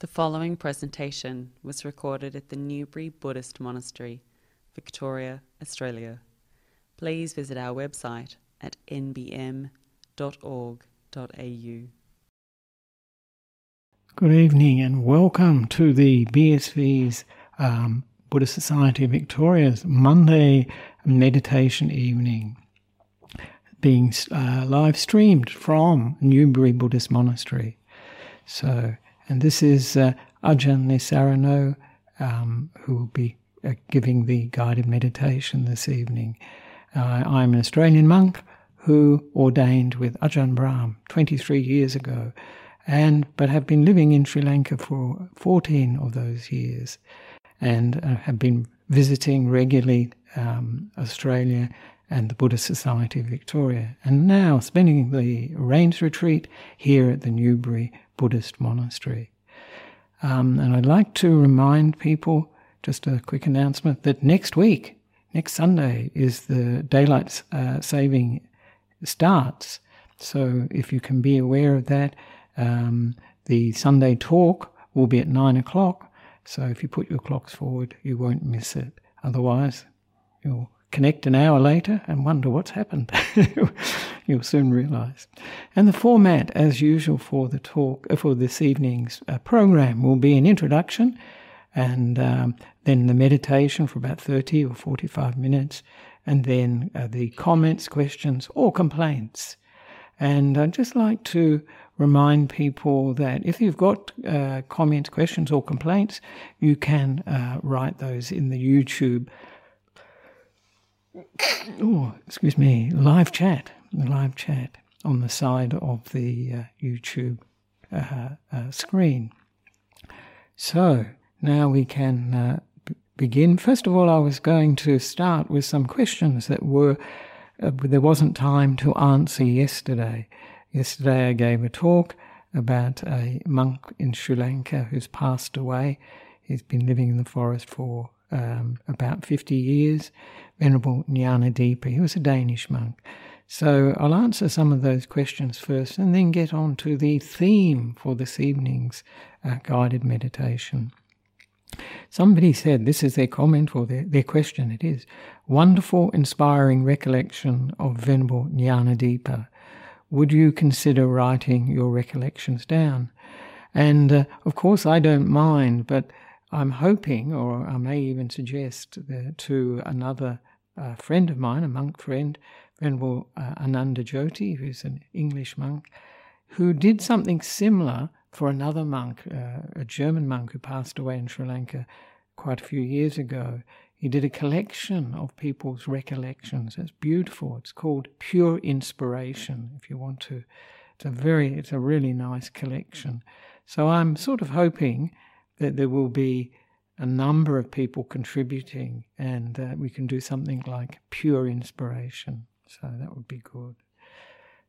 The following presentation was recorded at the Newbury Buddhist Monastery, Victoria, Australia. Please visit our website at nbm.org.au. Good evening and welcome to the BSV's um, Buddhist Society of Victoria's Monday meditation evening, being uh, live streamed from Newbury Buddhist Monastery. So, and this is uh, Ajahn Nissarano, um, who will be uh, giving the guided meditation this evening. Uh, I'm an Australian monk who ordained with Ajahn Brahm 23 years ago, and but have been living in Sri Lanka for 14 of those years, and uh, have been visiting regularly um, Australia and the Buddhist Society of Victoria, and now spending the Rains Retreat here at the Newbury Buddhist Monastery. Um, and I'd like to remind people, just a quick announcement, that next week, next Sunday, is the daylight uh, saving starts. So if you can be aware of that, um, the Sunday talk will be at nine o'clock. So if you put your clocks forward, you won't miss it. Otherwise, you'll connect an hour later and wonder what's happened. You'll soon realize. And the format, as usual, for the talk, uh, for this evening's uh, program, will be an introduction and um, then the meditation for about 30 or 45 minutes, and then uh, the comments, questions, or complaints. And I'd just like to remind people that if you've got uh, comments, questions, or complaints, you can uh, write those in the YouTube. Oh, excuse me, live chat, the live chat on the side of the uh, YouTube uh, uh, screen. So now we can uh, b- begin. First of all, I was going to start with some questions that were there wasn't time to answer yesterday. Yesterday I gave a talk about a monk in Sri Lanka who's passed away. He's been living in the forest for um, about 50 years, Venerable Jnanadeepa. He was a Danish monk. So I'll answer some of those questions first and then get on to the theme for this evening's uh, guided meditation. Somebody said, this is their comment or their, their question, it is, wonderful, inspiring recollection of Venerable Jnanadeepa would you consider writing your recollections down? And uh, of course, I don't mind, but I'm hoping, or I may even suggest to another uh, friend of mine, a monk friend, Venerable uh, Anandajoti, who's an English monk, who did something similar for another monk, uh, a German monk who passed away in Sri Lanka quite a few years ago. He did a collection of people's recollections. It's beautiful. It's called Pure Inspiration. If you want to, it's a very, it's a really nice collection. So I'm sort of hoping that there will be a number of people contributing, and uh, we can do something like Pure Inspiration. So that would be good.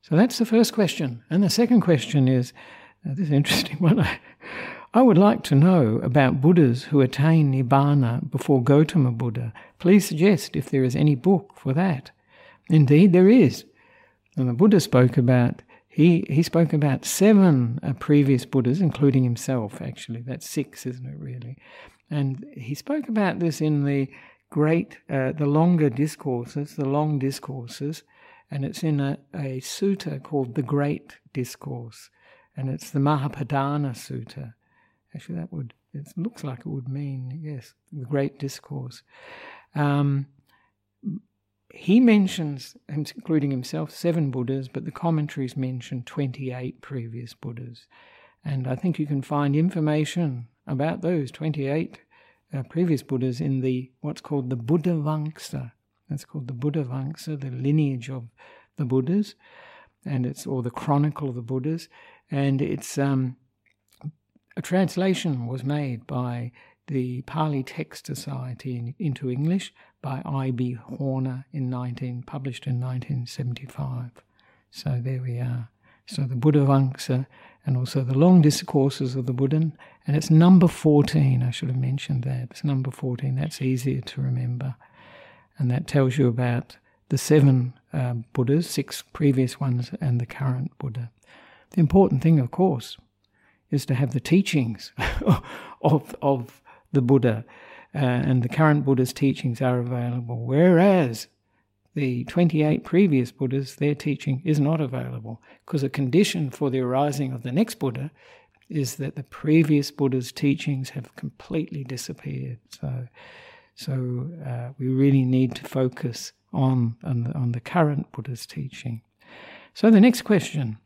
So that's the first question, and the second question is, uh, this is an interesting one. I would like to know about Buddhas who attain Nibbana before Gautama Buddha. Please suggest if there is any book for that. Indeed, there is. And the Buddha spoke about he, he spoke about seven uh, previous Buddhas, including himself, actually. That's six, isn't it, really? And he spoke about this in the great, uh, the longer discourses, the long discourses, and it's in a, a sutta called the Great Discourse, and it's the Mahapadana Sutta. Actually, that would, it looks like it would mean, yes, the great discourse. Um, he mentions, including himself, seven Buddhas, but the commentaries mention 28 previous Buddhas. And I think you can find information about those 28 uh, previous Buddhas in the what's called the Buddha Vamsa. That's called the Buddha Vamsa, the lineage of the Buddhas, and it's or the chronicle of the Buddhas, and it's um, a translation was made by the Pali Text Society in, into English by I.B. Horner in 19, published in 1975. So there we are. So the Buddha Vamsa and also the long discourses of the Buddha, and it's number 14. I should have mentioned that. It's number 14. That's easier to remember. And that tells you about the seven uh, Buddhas, six previous ones, and the current Buddha. The important thing, of course, is to have the teachings of, of the Buddha. Uh, and the current Buddha's teachings are available. Whereas the 28 previous Buddhas, their teaching is not available because a condition for the arising of the next Buddha is that the previous Buddha's teachings have completely disappeared. So, so uh, we really need to focus on, on the, on, the, current Buddha's teaching. So the next question,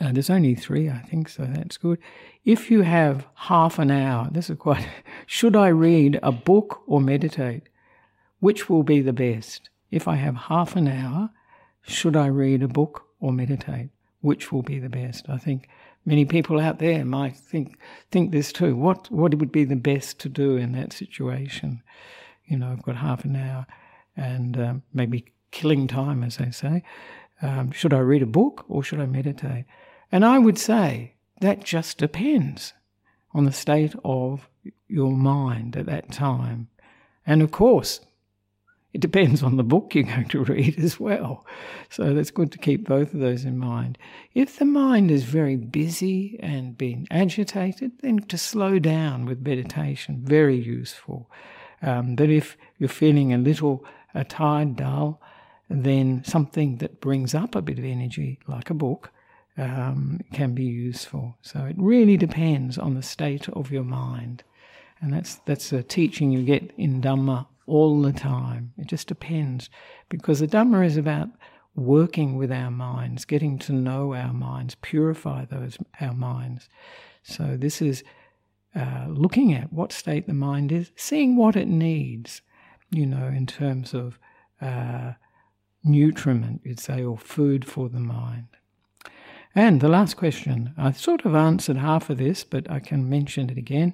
uh, there's only three, I think, so that's good. If you have half an hour, this is quite, should I read a book or meditate? Which will be the best? If I have half an hour, should I read a book or meditate? Which will be the best? I think many people out there might think think this too. What what would be the best to do in that situation? You know, I've got half an hour, and um, maybe killing time, as they say. Um, should I read a book or should I meditate? And I would say that just depends on the state of your mind at that time. And of course, it depends on the book you're going to read as well. So that's good to keep both of those in mind. If the mind is very busy and being agitated, then to slow down with meditation, very useful. Um, but if you're feeling a little uh, tired, dull, then something that brings up a bit of energy, like a book, um, can be useful. So it really depends on the state of your mind. And that's, that's a teaching you get in Dhamma all the time. It just depends. Because the Dhamma is about working with our minds, getting to know our minds, purify those our minds. So this is uh, looking at what state the mind is, seeing what it needs, you know, in terms of uh, nutriment, you'd say, or food for the mind. And the last question, I sort of answered half of this, but I can mention it again.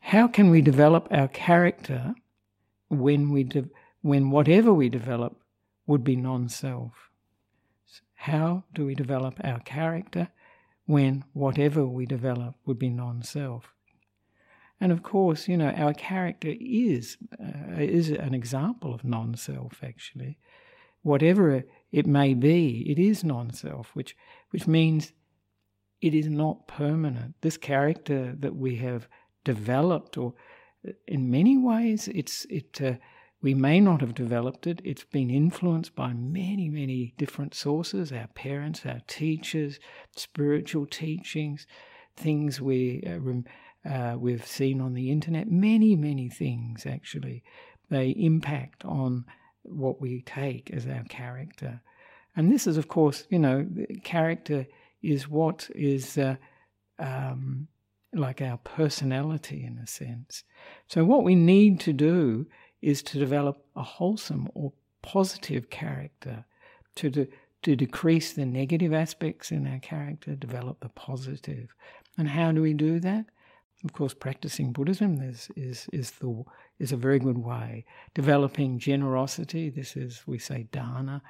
How can we develop our character when we de- when whatever we develop would be non-self. How do we develop our character when whatever we develop would be non-self? And of course, you know, our character is uh, is an example of non-self. Actually, whatever it may be, it is non-self, which which means it is not permanent. This character that we have developed or in many ways, it's it. Uh, we may not have developed it. It's been influenced by many, many different sources our parents, our teachers, spiritual teachings, things we, uh, uh, we've seen on the internet, many, many things actually. They impact on what we take as our character. And this is, of course, you know, character is what is uh, um, like our personality in a sense. So, what we need to do is to develop a wholesome or positive character, to, de- to decrease the negative aspects in our character, develop the positive. And how do we do that? Of course, practicing Buddhism is, is, is, the, is a very good way. Developing generosity, this is, we say, dana,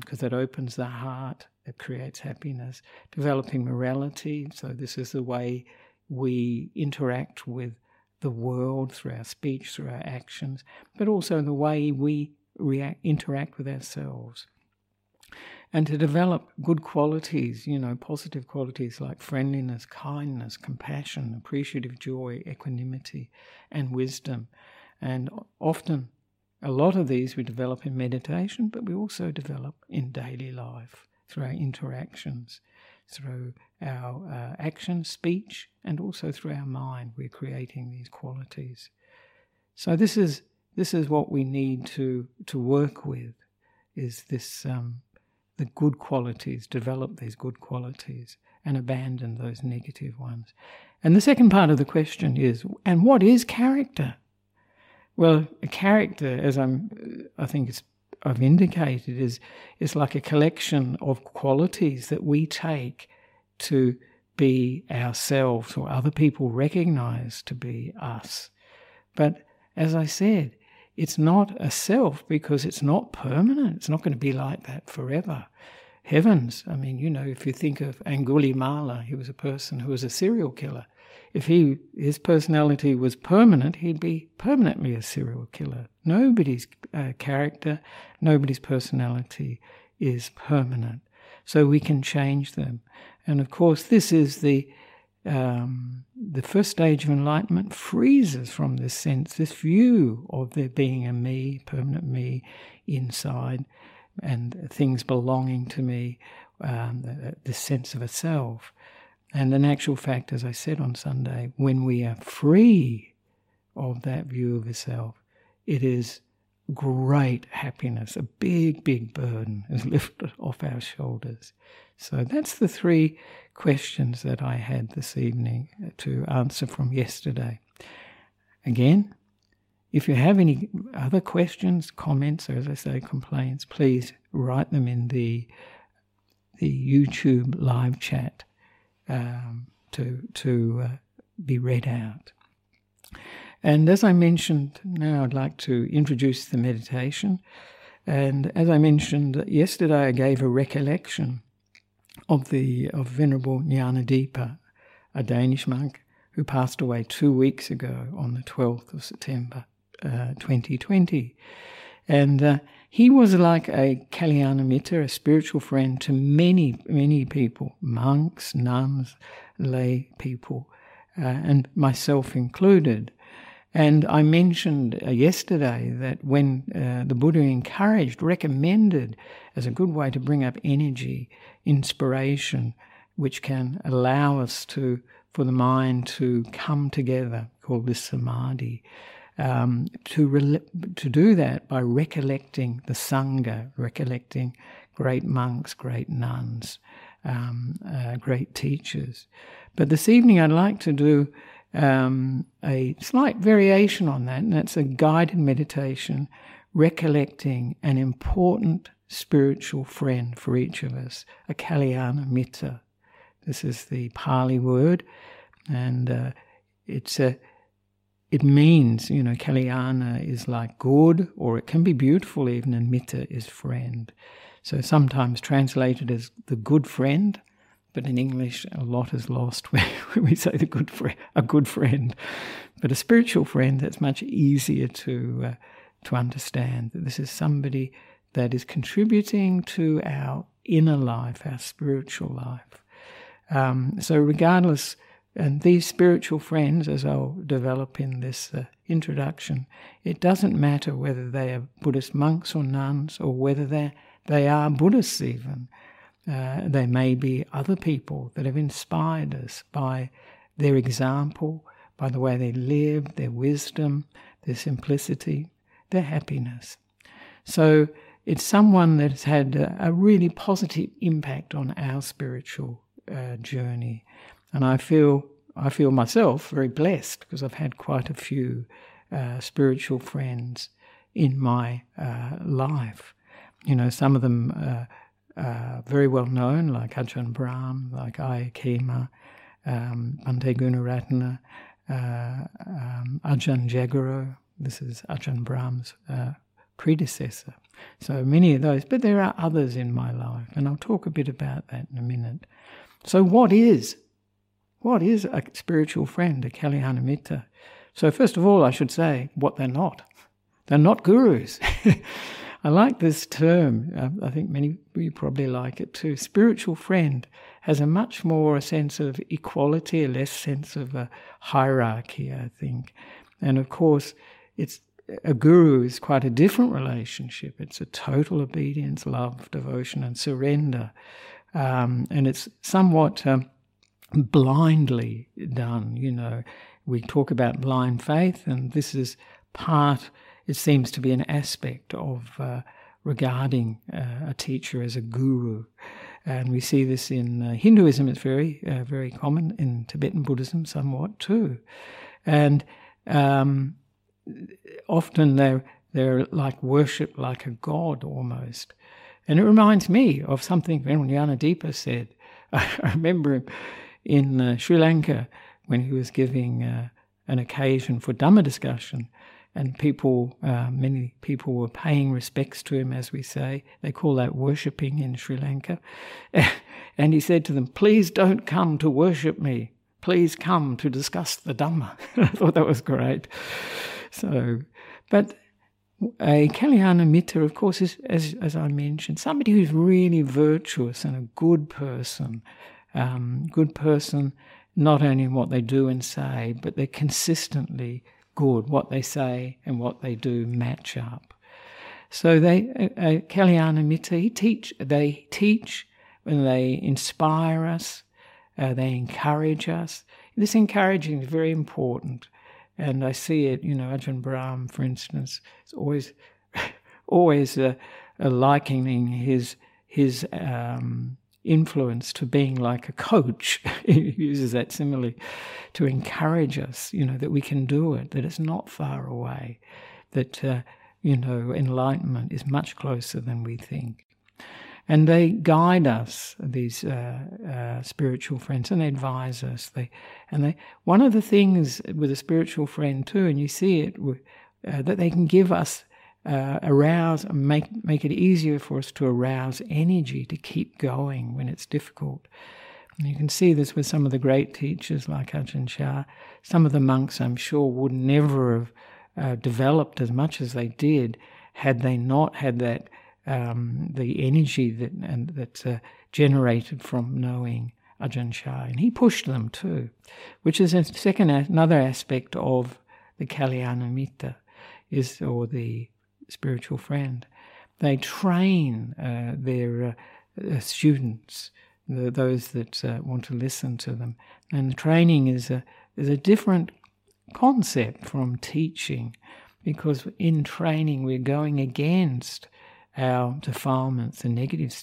because um, it opens the heart, it creates happiness. Developing morality, so this is the way we interact with the world through our speech, through our actions, but also the way we react, interact with ourselves. And to develop good qualities, you know, positive qualities like friendliness, kindness, compassion, appreciative joy, equanimity, and wisdom. And often, a lot of these we develop in meditation, but we also develop in daily life through our interactions through our uh, action, speech, and also through our mind. We're creating these qualities. So this is this is what we need to to work with. Is this um, the good qualities? Develop these good qualities and abandon those negative ones. And the second part of the question is, and what is character? Well, a character, as I'm, I think it's I've indicated is is like a collection of qualities that we take to be ourselves or other people recognize to be us. But as I said, it's not a self because it's not permanent. It's not going to be like that forever. Heavens, I mean, you know, if you think of Angulimala, he was a person who was a serial killer if he his personality was permanent, he'd be permanently a serial killer. Nobody's uh, character, nobody's personality is permanent, so we can change them. And of course, this is the um, the first stage of enlightenment frees us from this sense, this view of there being a me, permanent me inside, and things belonging to me, um, this sense of a self. And in actual fact, as I said on Sunday, when we are free of that view of a self, it is great happiness. A big, big burden is lifted off our shoulders. So that's the three questions that I had this evening uh, to answer from yesterday. Again, if you have any other questions, comments, or as I say, complaints, please write them in the the YouTube live chat um, to to uh, be read out. And as I mentioned, now I'd like to introduce the meditation. And as I mentioned yesterday, I gave a recollection of the of Venerable Jnanadeepa, a Danish monk who passed away two weeks ago on the 12th of September uh, 2020. And uh, he was like a Kalyanamitta, a spiritual friend to many, many people, monks, nuns, lay people, uh, and myself included. And I mentioned uh, yesterday that when uh, the Buddha encouraged, recommended as a good way to bring up energy, inspiration, which can allow us to, for the mind to come together, called this samadhi, um, to, re- to do that by recollecting the Sangha, recollecting great monks, great nuns, um, uh, great teachers. But this evening I'd like to do um, a slight variation on that, and that's a guided meditation recollecting an important spiritual friend for each of us, a Kalyana Mitta. This is the Pali word, and uh, it's a it means, you know, Kalyana is like good, or it can be beautiful even, and Mitta is friend. So sometimes translated as the good friend, but in English, a lot is lost when we say the good friend, a good friend. But a spiritual friend, that's much easier to uh, to understand. That this is somebody that is contributing to our inner life, our spiritual life. Um, so, regardless, and these spiritual friends, as I'll develop in this uh, introduction, it doesn't matter whether they are Buddhist monks or nuns, or whether they are Buddhists even. Uh, they may be other people that have inspired us by their example, by the way they live, their wisdom, their simplicity, their happiness. So it's someone that's had a, a really positive impact on our spiritual uh, journey, and I feel I feel myself very blessed because I've had quite a few uh, spiritual friends in my uh, life. You know, some of them uh, uh, very well known, like Ajahn Brahm, like Ayya Khema, um, Bhante Gunaratana, uh, um, Ajahn Jagaro. This is Ajahn Brahm's uh, predecessor. So many of those, but there are others in my life, and I'll talk a bit about that in a minute. So, what is what is a spiritual friend, a Kalyanamitta? So, first of all, I should say what they're not. They're not gurus. I like this term. Uh, I think many of you probably like it too. Spiritual friend has a much more a sense of equality, a less sense of a hierarchy, I think. And of course, it's a guru is quite a different relationship. It's a total obedience, love, devotion, and surrender. Um, and it's somewhat um, blindly done. You know, we talk about blind faith, and this is part it seems to be an aspect of uh, regarding uh, a teacher as a guru. And we see this in uh, Hinduism, it's very, uh, very common, in Tibetan Buddhism, somewhat too. And um, often they're, they're like worship like a god almost. And it reminds me of something Venerable Deepa said. I remember him in uh, Sri Lanka when he was giving uh, an occasion for Dhamma discussion and people, uh, many people were paying respects to him, as we say. They call that worshipping in Sri Lanka. and he said to them, Please don't come to worship me. Please come to discuss the Dhamma. I thought that was great. So, but a Kalyana Mitta, of course, is, as, as I mentioned, somebody who's really virtuous and a good person. Um, good person not only in what they do and say, but they're consistently good. What they say and what they do match up. So they, uh, uh, Kalyana Mitta, teach, they teach and they inspire us, uh, they encourage us. This encouraging is very important. And I see it, you know, Ajahn Brahm, for instance, is always, always uh, uh, likening his, his um, influence to being like a coach. he uses that simile to encourage us, you know, that we can do it, that it's not far away, that, uh, you know, enlightenment is much closer than we think. And they guide us, these uh, uh, spiritual friends, and they advise us. They, and they, one of the things with a spiritual friend too, and you see it, uh, that they can give us uh, arouse, make, make it easier for us to arouse energy to keep going when it's difficult. And you can see this with some of the great teachers like Ajahn Chah. Some of the monks, I'm sure, would never have uh, developed as much as they did had they not had that um, the energy that and that's uh, generated from knowing Ajahn Chah, and he pushed them too, which is a second another aspect of the Kalyana Mitta, is or the spiritual friend. They train uh, their uh, students, the, those that uh, want to listen to them, and training is a is a different concept from teaching, because in training we're going against our defilements, the negative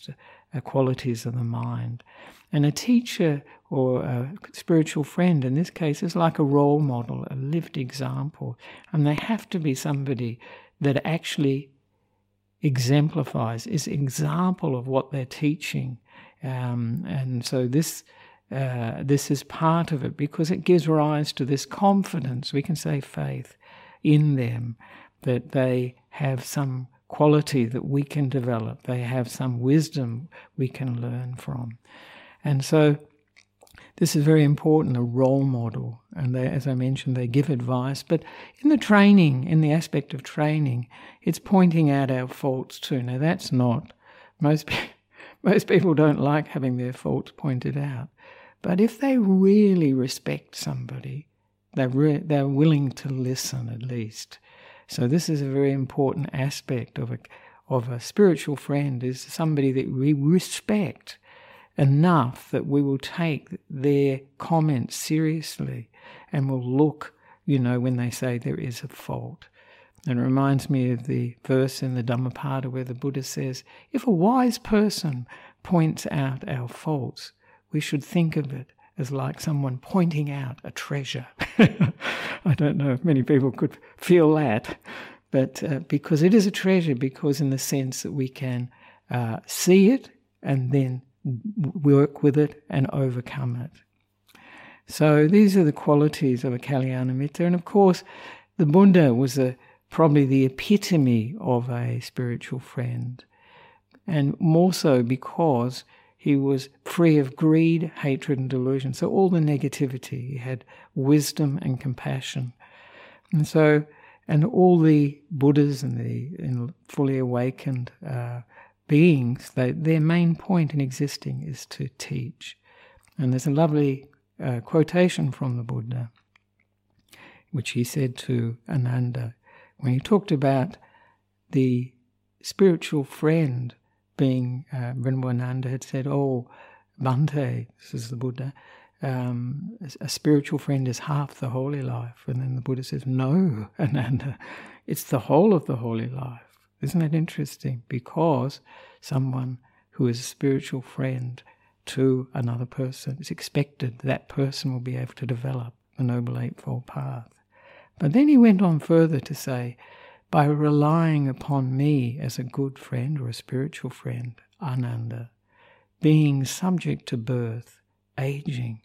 uh, qualities of the mind. And a teacher or a spiritual friend in this case is like a role model, a lived example. And they have to be somebody that actually exemplifies, is example of what they're teaching. Um, and so this uh, this is part of it because it gives rise to this confidence, we can say faith, in them that they have some quality that we can develop, they have some wisdom we can learn from. And so this is very important, a role model. And they, as I mentioned, they give advice. But in the training, in the aspect of training, it's pointing out our faults too. Now, that's not, most, most people don't like having their faults pointed out. But if they really respect somebody, they're, re- they're willing to listen at least. So this is a very important aspect of a, of a spiritual friend is somebody that we respect enough that we will take their comments seriously and will look, you know, when they say there is a fault. And it reminds me of the verse in the Dhammapada where the Buddha says, if a wise person points out our faults, we should think of it as like someone pointing out a treasure. I don't know if many people could feel that, but uh, because it is a treasure, because in the sense that we can uh, see it and then work with it and overcome it. So these are the qualities of a Kalyana Mitta. And of course, the Buddha was a, probably the epitome of a spiritual friend. And more so because he was free of greed, hatred, and delusion. So all the negativity, he had wisdom and compassion. And so, and all the Buddhas and the fully awakened uh, beings, they, their main point in existing is to teach. And there's a lovely uh, quotation from the Buddha, which he said to Ananda when he talked about the spiritual friend being, uh, Ananda had said, Oh, Bhante, is the Buddha, um, a spiritual friend is half the holy life. And then the Buddha says, No, Ananda, it's the whole of the holy life. Isn't that interesting? Because someone who is a spiritual friend to another person, it's expected that person will be able to develop the Noble Eightfold Path. But then he went on further to say, by relying upon me as a good friend or a spiritual friend, Ananda, being subject to birth, aging,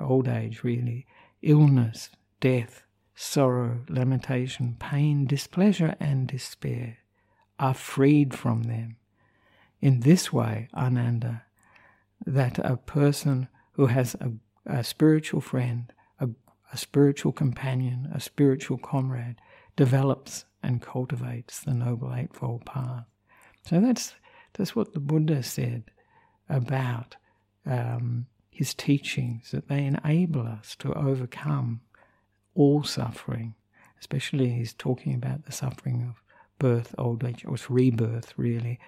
old age really, illness, death, sorrow, lamentation, pain, displeasure, and despair are freed from them. In this way, Ananda, that a person who has a, a spiritual friend, a, a spiritual companion, a spiritual comrade, develops and cultivates the Noble Eightfold Path. So that's, that's what the Buddha said about um, his teachings, that they enable us to overcome all suffering, especially he's talking about the suffering of birth, old age, or rebirth, really,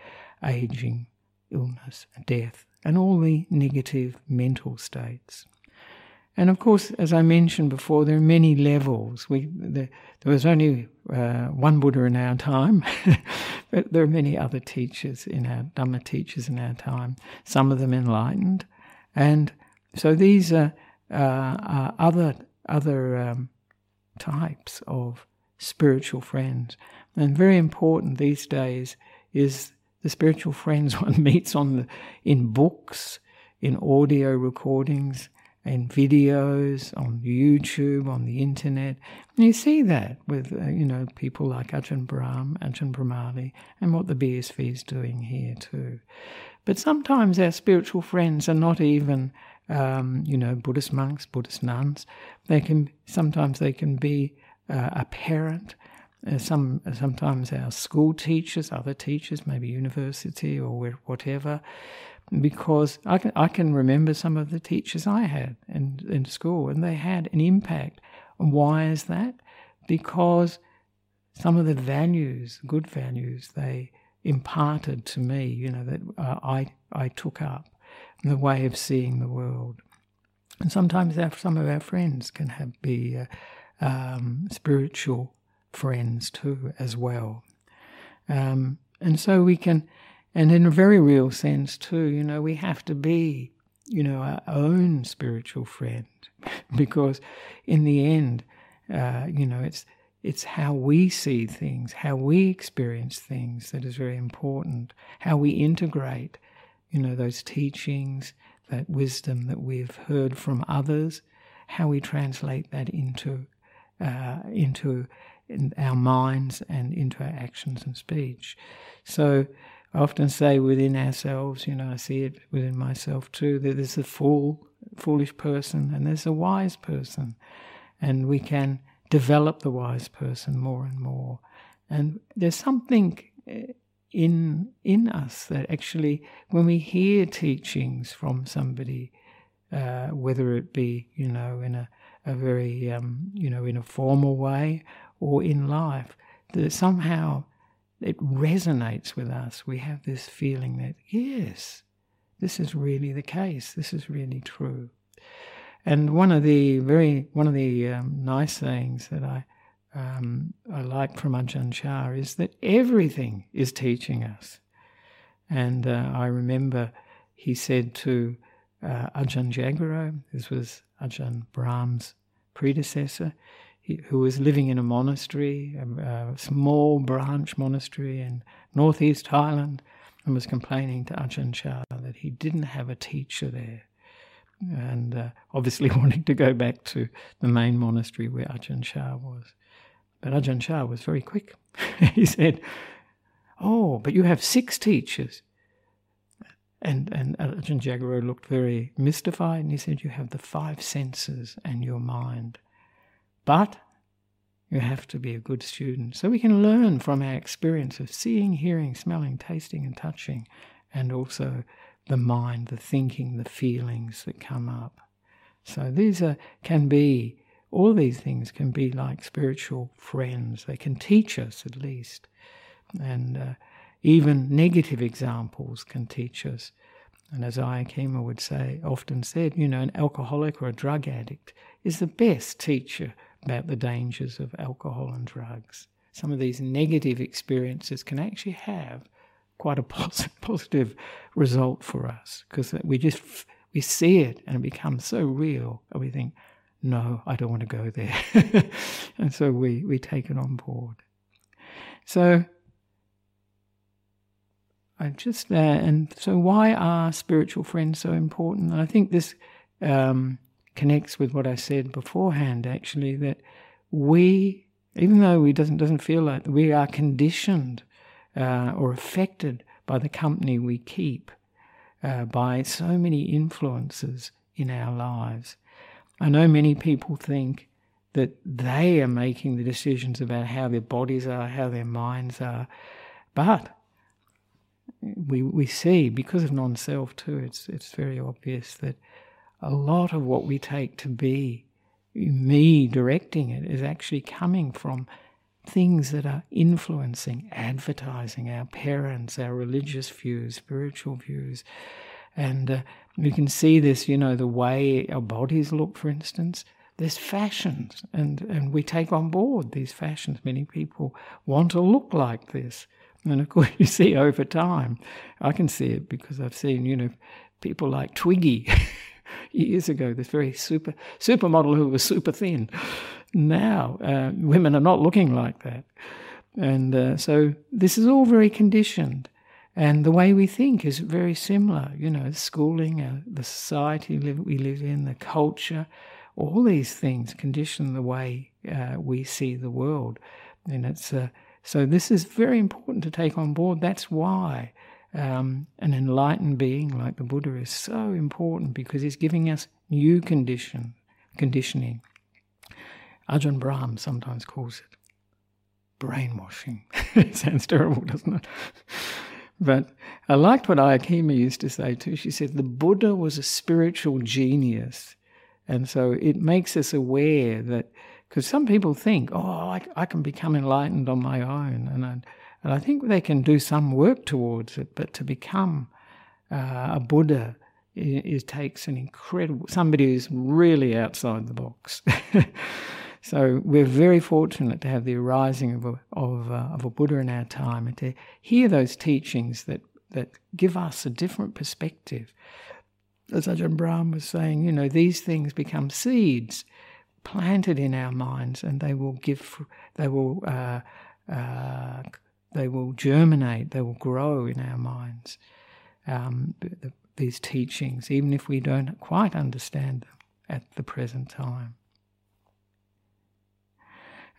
aging, illness, death, and all the negative mental states. And of course, as I mentioned before, there are many levels. We, the, there was only uh, one Buddha in our time, but there are many other teachers in our Dhamma teachers in our time. Some of them enlightened, and so these are, uh, are other other um, types of spiritual friends. And very important these days is the spiritual friends one meets on the, in books, in audio recordings, in videos, on YouTube, on the internet. And you see that with, uh, you know, people like Ajahn Brahm, Ajahn Brahmali, and what the BSV is doing here too. But sometimes our spiritual friends are not even, um, you know, Buddhist monks, Buddhist nuns. They can, sometimes they can be uh, a parent, uh, some sometimes our school teachers, other teachers, maybe university or whatever, because I can I can remember some of the teachers I had in in school, and they had an impact. And why is that? Because some of the values, good values, they imparted to me, you know, that uh, I I took up, the way of seeing the world. And sometimes our, some of our friends can have be uh, um, spiritual friends too, as well. Um, and so we can, and in a very real sense too, you know, we have to be, you know, our own spiritual friend, because in the end, uh, you know, it's it's how we see things, how we experience things that is very important. How we integrate, you know, those teachings, that wisdom that we've heard from others, how we translate that into uh, into in our minds and into our actions and speech. So I often say within ourselves, you know, I see it within myself too, that there's a fool, foolish person and there's a wise person. And we can develop the wise person more and more. And there's something eh, in in us that actually, when we hear teachings from somebody, uh, whether it be you know in a, a very um, you know in a formal way or in life, that somehow it resonates with us. We have this feeling that, yes, this is really the case, this is really true. And one of the very one of the um, nice things that I um, I like from Ajahn Chah is that everything is teaching us. And uh, I remember he said to uh, Ajahn Jagaro, this was Ajahn Brahm's predecessor, who was living in a monastery, a, a, small branch monastery in northeast Thailand, and was complaining to Ajahn Chah that he didn't have a teacher there. And uh, obviously wanting to go back to the main monastery where Ajahn Chah was. But Ajahn Chah was very quick. he said, Oh, but you have six teachers. And, and Ajahn Jagaro looked very mystified and he said, You have the five senses and your mind. But you have to be a good student. So we can learn from our experience of seeing, hearing, smelling, tasting, and touching, and also the mind, the thinking, the feelings that come up. So these are, can be, all these things can be like spiritual friends. They can teach us at least. And uh, even negative examples can teach us. And as Ayya Khema would say, often said, you know, an alcoholic or a drug addict is the best teacher about the dangers of alcohol and drugs. Some of these negative experiences can actually have quite a positive result for us because we just we see it and it becomes so real and we think, no, I don't want to go there, and so we we take it on board. So I just uh, and so why are spiritual friends so important? And I think this um, connects with what I said beforehand, actually, that we, even though we doesn't doesn't feel like we are conditioned uh, or affected by the company we keep, uh, by so many influences in our lives. I know many people think that they are making the decisions about how their bodies are, how their minds are, but we we see because of non-self too. It's it's very obvious that a lot of what we take to be me directing it is actually coming from things that are influencing advertising, our parents, our religious views, spiritual views. And uh, we can see this, you know, the way our bodies look, for instance. There's fashions, and, and we take on board these fashions. Many people want to look like this. And of course, you see over time, I can see it because I've seen, you know, people like Twiggy years ago, this very super supermodel who was super thin. Now, uh, women are not looking like that. And uh, so this is all very conditioned. And the way we think is very similar. You know, schooling, uh, the society we live in, the culture, all these things condition the way uh, we see the world. And it's uh, so this is very important to take on board. That's why um, an enlightened being like the Buddha is so important because he's giving us new condition, conditioning. Ajahn Brahm sometimes calls it brainwashing. it sounds terrible, doesn't it? But I liked what Ayya used to say too. She said the Buddha was a spiritual genius. And so it makes us aware that, because some people think, oh, I, I, can become enlightened on my own. And I, and I think they can do some work towards it, but to become uh, a Buddha it, it, takes an incredible somebody who's really outside the box. so we're very fortunate to have the arising of a, of, uh, of a Buddha in our time and to hear those teachings that, that give us a different perspective. As Ajahn Brahm was saying, you know, these things become seeds planted in our minds and they will give, they will uh, uh, they will germinate, they will grow in our minds. Um, the, these teachings, even if we don't quite understand them at the present time.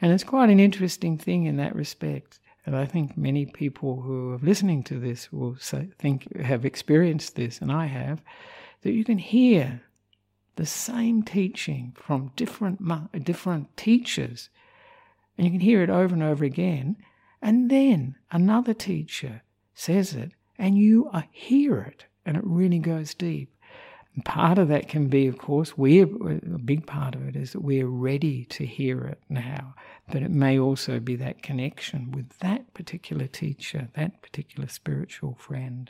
And it's quite an interesting thing in that respect. And I think many people who are listening to this will say, think have experienced this, and I have, that you can hear the same teaching from different different teachers, and you can hear it over and over again, and then another teacher says it, and you hear it, and it really goes deep. And part of that can be, of course, we're a big part of it is that we're ready to hear it now. But it may also be that connection with that particular teacher, that particular spiritual friend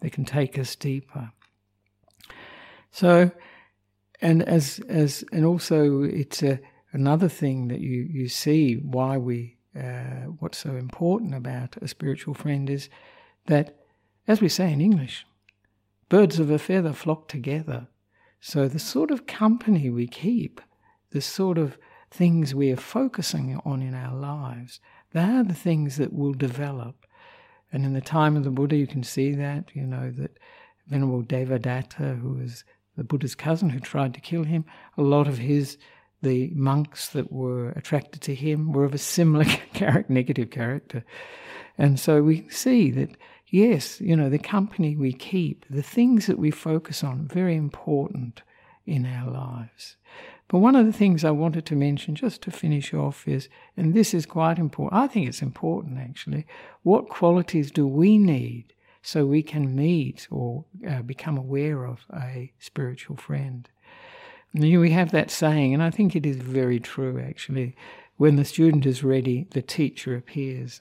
that can take us deeper. So, and as as and also it's a, another thing that you you see why we uh, what's so important about a spiritual friend is that, as we say in English, birds of a feather flock together. So the sort of company we keep, the sort of things we are focusing on in our lives, they are the things that will develop. And in the time of the Buddha, you can see that, you know, that Venerable Devadatta, who was the Buddha's cousin who tried to kill him, a lot of his the monks that were attracted to him were of a similar character, negative character. And so we see that, yes, you know, the company we keep, the things that we focus on, very important in our lives. But one of the things I wanted to mention, just to finish off, is, and this is quite important, I think it's important actually, what qualities do we need so we can meet or uh, become aware of a spiritual friend? We have that saying, and I think it is very true actually. When the student is ready, the teacher appears.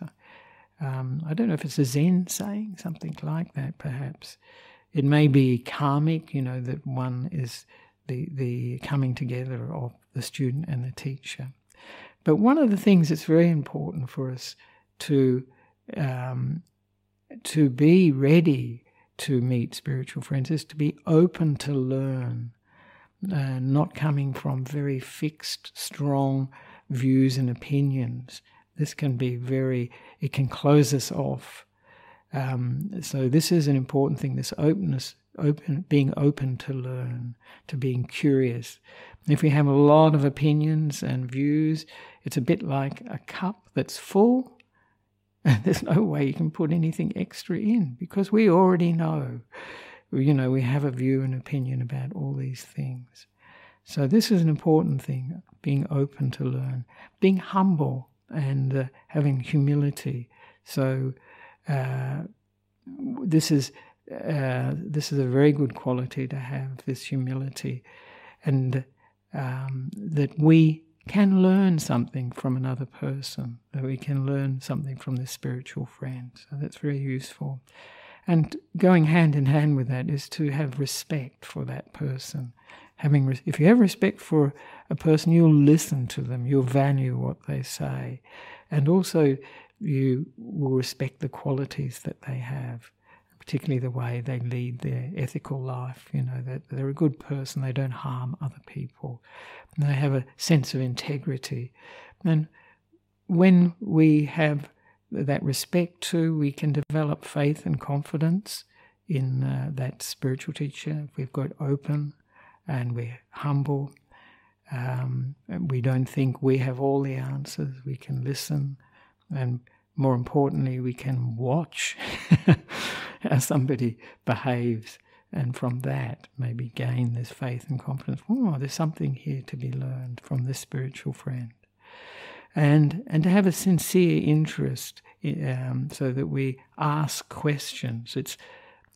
Um, I don't know if it's a Zen saying, something like that, perhaps. It may be karmic, you know, that one is the, the coming together of the student and the teacher. But one of the things that's very important for us to um, to be ready to meet spiritual friends is to be open to learn uh, not coming from very fixed, strong views and opinions. This can be very, it can close us off. Um, so this is an important thing. This openness, open, being open to learn, to being curious. If we have a lot of opinions and views, it's a bit like a cup that's full. And there's no way you can put anything extra in because we already know you know, we have a view and opinion about all these things. So this is an important thing, being open to learn, being humble and uh, having humility. So uh, this is uh, this is a very good quality to have this humility, and um, that we can learn something from another person, that we can learn something from this spiritual friend. So that's very useful. And going hand in hand with that is to have respect for that person. Having, if you have respect for a person, you'll listen to them, you'll value what they say, and also you will respect the qualities that they have, particularly the way they lead their ethical life. You know that they're a good person, they don't harm other people, they have a sense of integrity. And when we have that respect too, we can develop faith and confidence in uh, that spiritual teacher. If we've got open and we're humble, um, we don't think we have all the answers, we can listen, and more importantly, we can watch how somebody behaves, and from that, maybe gain this faith and confidence. Oh, there's something here to be learned from this spiritual friend and and to have a sincere interest, um, so that we ask questions. It's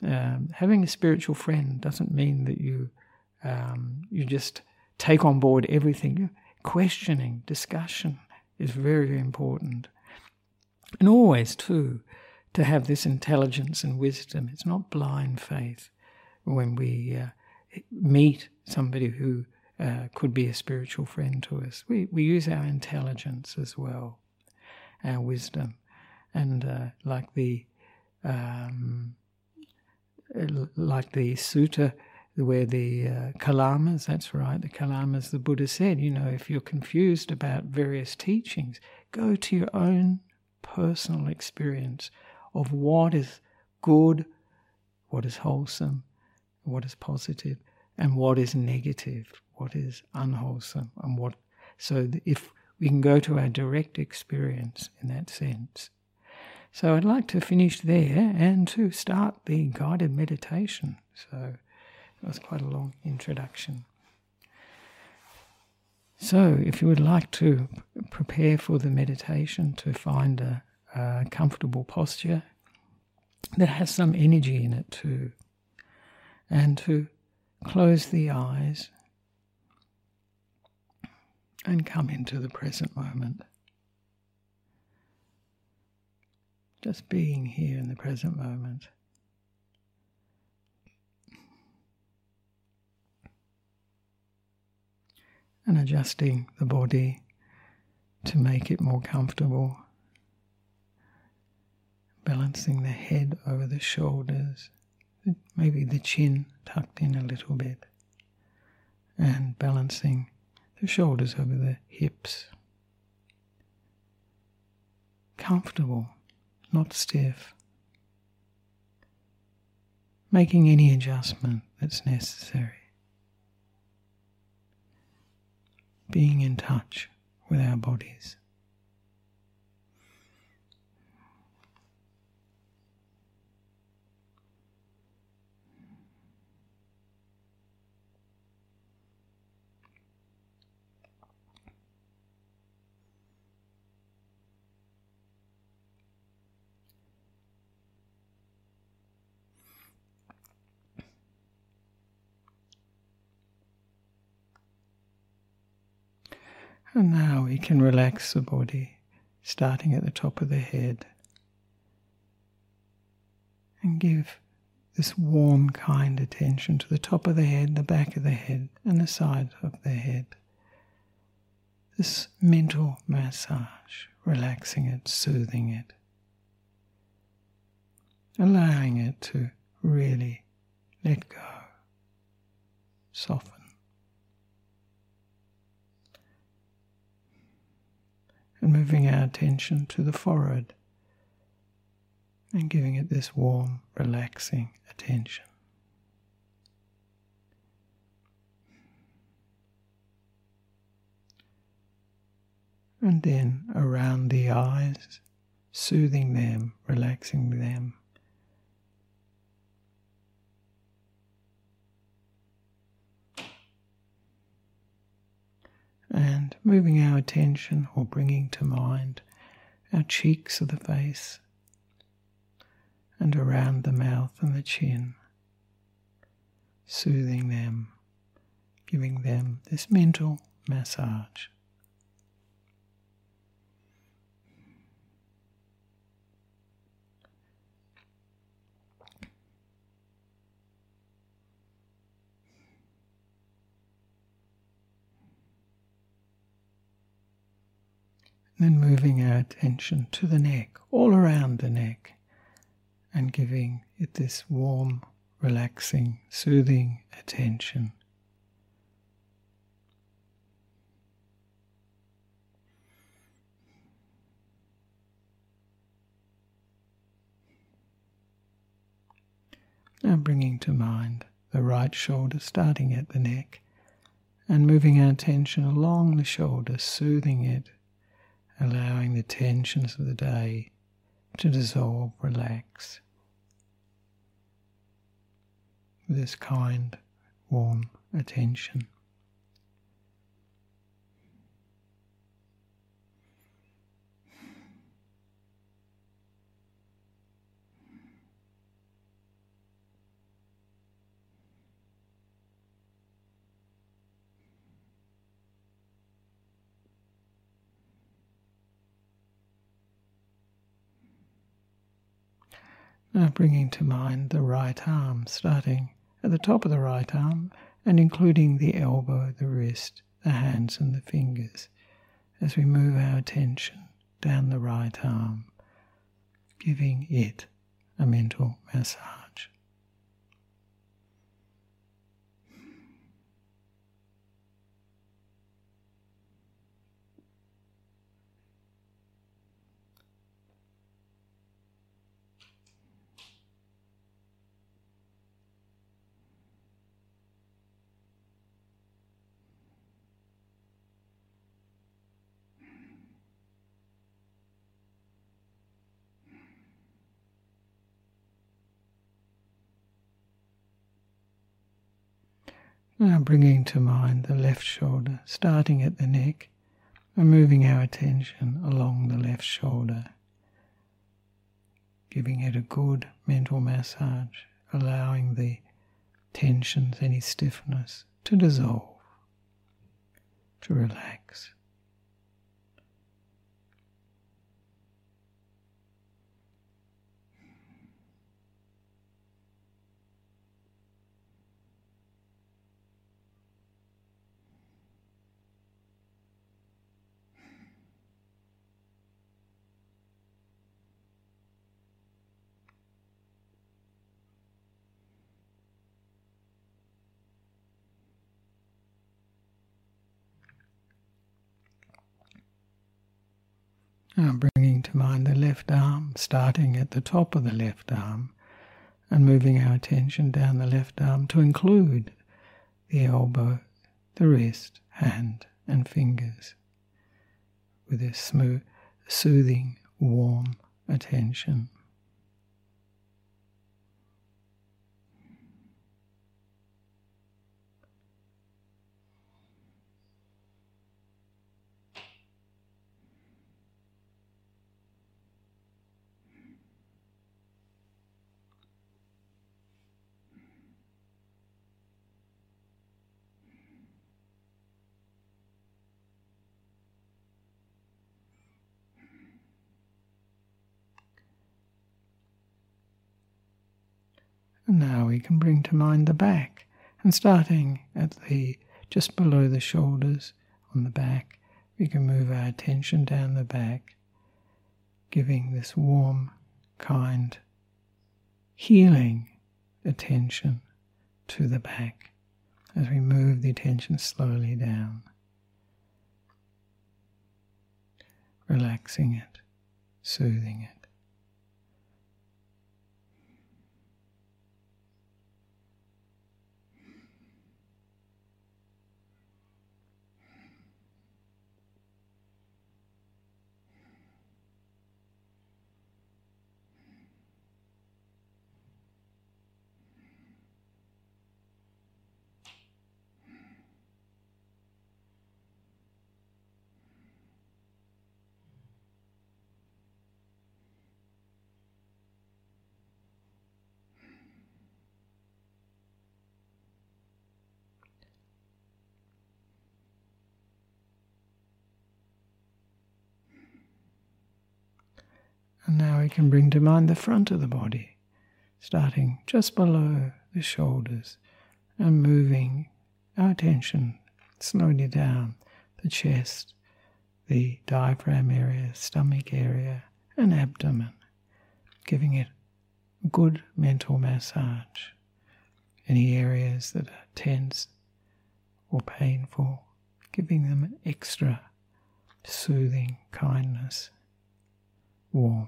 um, having a spiritual friend doesn't mean that you um, you just take on board everything. Questioning, discussion is very, very important, and always too to have this intelligence and wisdom. It's not blind faith when we uh, meet somebody who uh, could be a spiritual friend to us. We, we use our intelligence as well, our wisdom. And uh, like the um, like the sutta where the uh, kalamas, that's right, the kalamas, the Buddha said, you know, if you're confused about various teachings, go to your own personal experience of what is good, what is wholesome, what is positive, and what is negative, what is unwholesome, and what. So if we can go to our direct experience in that sense. So I'd like to finish there and to start the guided meditation. So that was quite a long introduction. So, if you would like to prepare for the meditation, to find a, a comfortable posture that has some energy in it too, and to close the eyes and come into the present moment. Just being here in the present moment. And adjusting the body to make it more comfortable. Balancing the head over the shoulders, maybe the chin tucked in a little bit, and balancing the shoulders over the hips. Comfortable, not stiff. Making any adjustment that's necessary. Being in touch with our bodies. And now we can relax the body, starting at the top of the head, and give this warm, kind attention to the top of the head, the back of the head, and the side of the head. This mental massage, relaxing it, soothing it, allowing it to really let go, soften. And moving our attention to the forehead and giving it this warm, relaxing attention. And then around the eyes, soothing them, relaxing them. And moving our attention or bringing to mind our cheeks of the face and around the mouth and the chin, soothing them, giving them this mental massage. Then moving our attention to the neck, all around the neck, and giving it this warm, relaxing, soothing attention. Now bringing to mind the right shoulder starting at the neck and moving our attention along the shoulder, soothing it allowing the tensions of the day to dissolve, relax. This kind, warm attention. Now bringing to mind the right arm, starting at the top of the right arm and including the elbow, the wrist, the hands, and the fingers as we move our attention down the right arm, giving it a mental massage. Now bringing to mind the left shoulder, starting at the neck and moving our attention along the left shoulder, giving it a good mental massage, allowing the tensions, any stiffness to dissolve, to relax. Now bringing to mind the left arm, starting at the top of the left arm and moving our attention down the left arm to include the elbow, the wrist, hand, and fingers with a smooth, soothing, warm attention. And now we can bring to mind the back and starting at the just below the shoulders on the back, we can move our attention down the back, giving this warm, kind, healing attention to the back as we move the attention slowly down, relaxing it, soothing it. And now we can bring to mind the front of the body, starting just below the shoulders and moving our attention slowly down the chest, the diaphragm area, stomach area, and abdomen, giving it good mental massage. Any areas that are tense or painful, giving them an extra soothing kindness, 我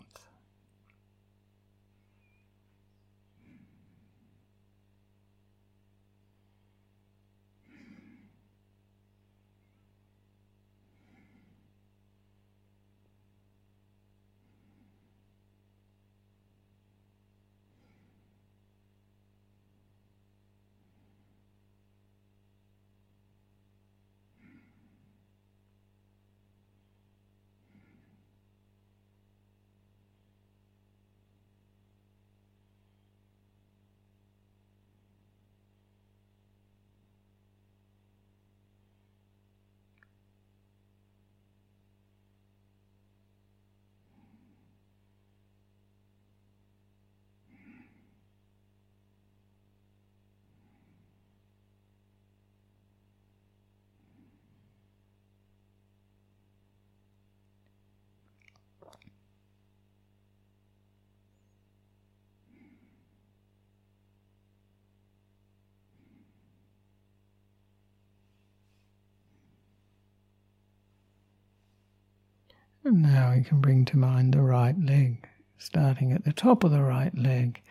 And now we can bring to mind the right leg, starting at the top of the right leg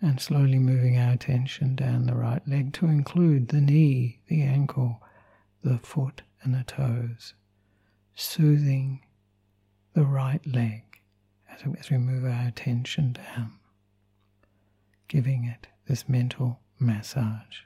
and slowly moving our attention down the right leg to include the knee, the ankle, the foot, and the toes, soothing the right leg as, as we move our attention down, giving it this mental massage.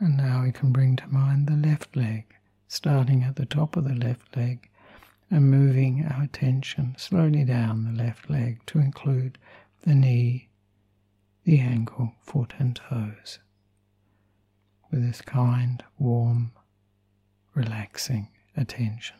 And now we can bring to mind the left leg, starting at the top of the left leg and moving our attention slowly down the left leg to include the knee, the ankle, foot, and toes. With this kind, warm, relaxing attention.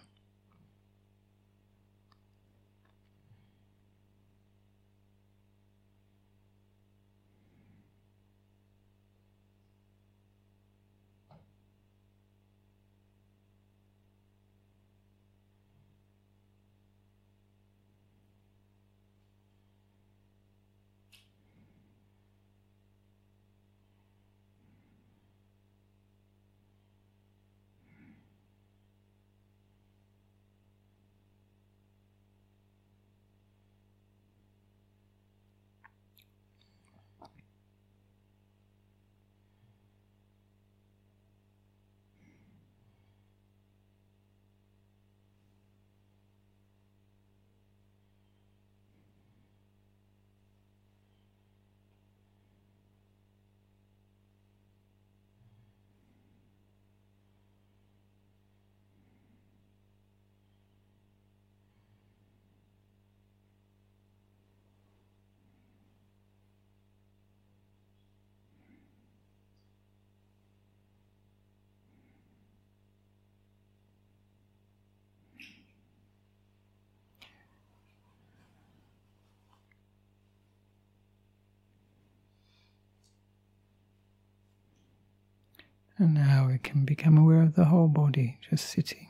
And now we can become aware of the whole body just sitting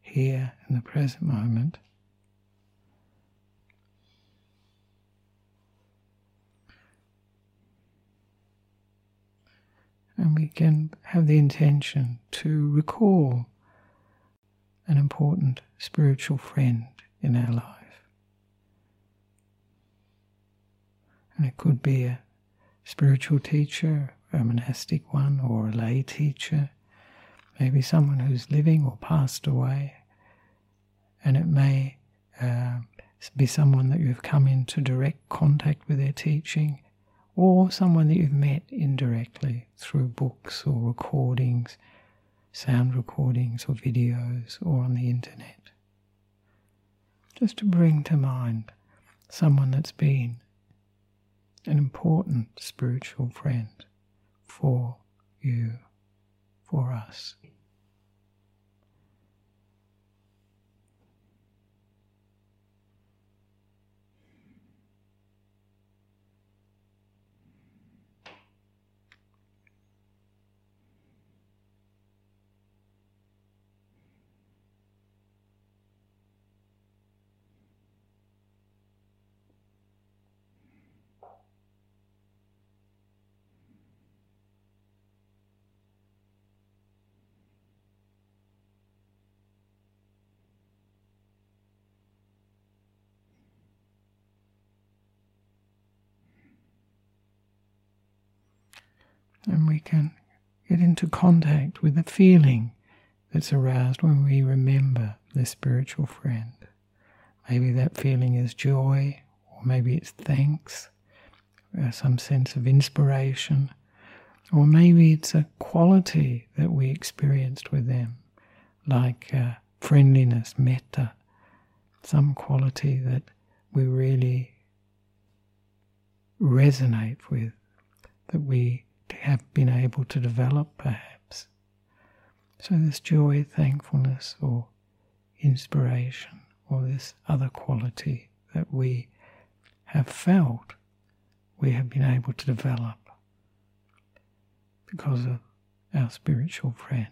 here in the present moment. And we can have the intention to recall an important spiritual friend in our life. And it could be a spiritual teacher, a monastic one, or a lay teacher, maybe someone who's living or passed away. And it may uh, be someone that you've come into direct contact with their teaching, or someone that you've met indirectly through books or recordings sound recordings or videos or on the internet. Just to bring to mind someone that's been an important spiritual friend for you, for us. And we can get into contact with the feeling that's aroused when we remember the spiritual friend. Maybe that feeling is joy, or maybe it's thanks, or some sense of inspiration, or maybe it's a quality that we experienced with them, like uh, friendliness, metta, some quality that we really resonate with, that we have been able to develop, perhaps. So, this joy, thankfulness, or inspiration, or this other quality that we have felt, we have been able to develop because of our spiritual friend.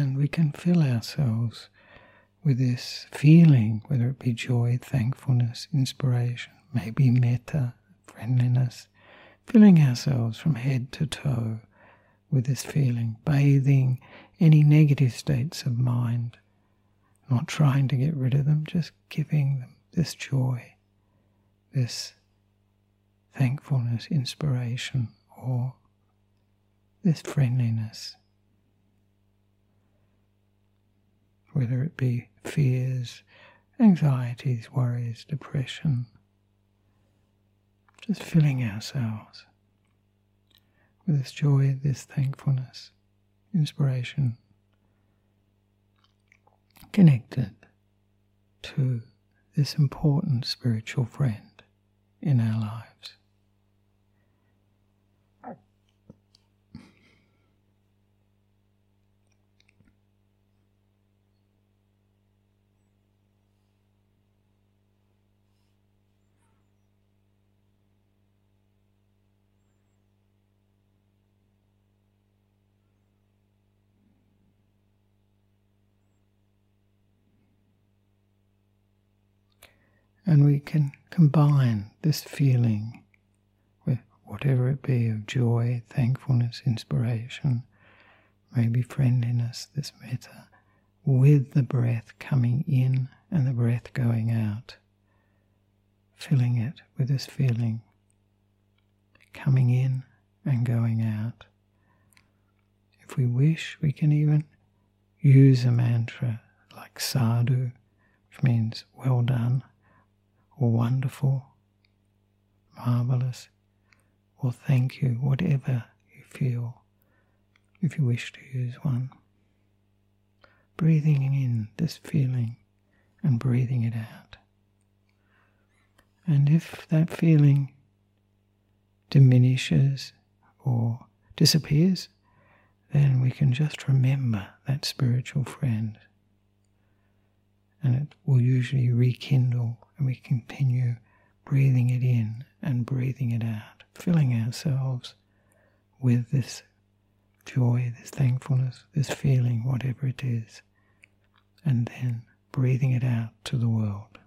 And we can fill ourselves with this feeling, whether it be joy, thankfulness, inspiration, maybe metta, friendliness, filling ourselves from head to toe with this feeling, bathing any negative states of mind, not trying to get rid of them, just giving them this joy, this thankfulness, inspiration, or this friendliness. Whether it be fears, anxieties, worries, depression. Just filling ourselves with this joy, this thankfulness, inspiration, connected to this important spiritual friend in our lives. And we can combine this feeling with whatever it be of joy, thankfulness, inspiration, maybe friendliness, this metta, with the breath coming in and the breath going out, filling it with this feeling coming in and going out. if we wish, we can even use a mantra like sadhu, which means well done, or wonderful, marvelous, or thank you, whatever you feel, if you wish to use one. Breathing in this feeling and breathing it out. And if that feeling diminishes or disappears, then we can just remember that spiritual friend. And it will usually rekindle, and we continue breathing it in and breathing it out, filling ourselves with this joy, this thankfulness, this feeling, whatever it is, and then breathing it out to the world.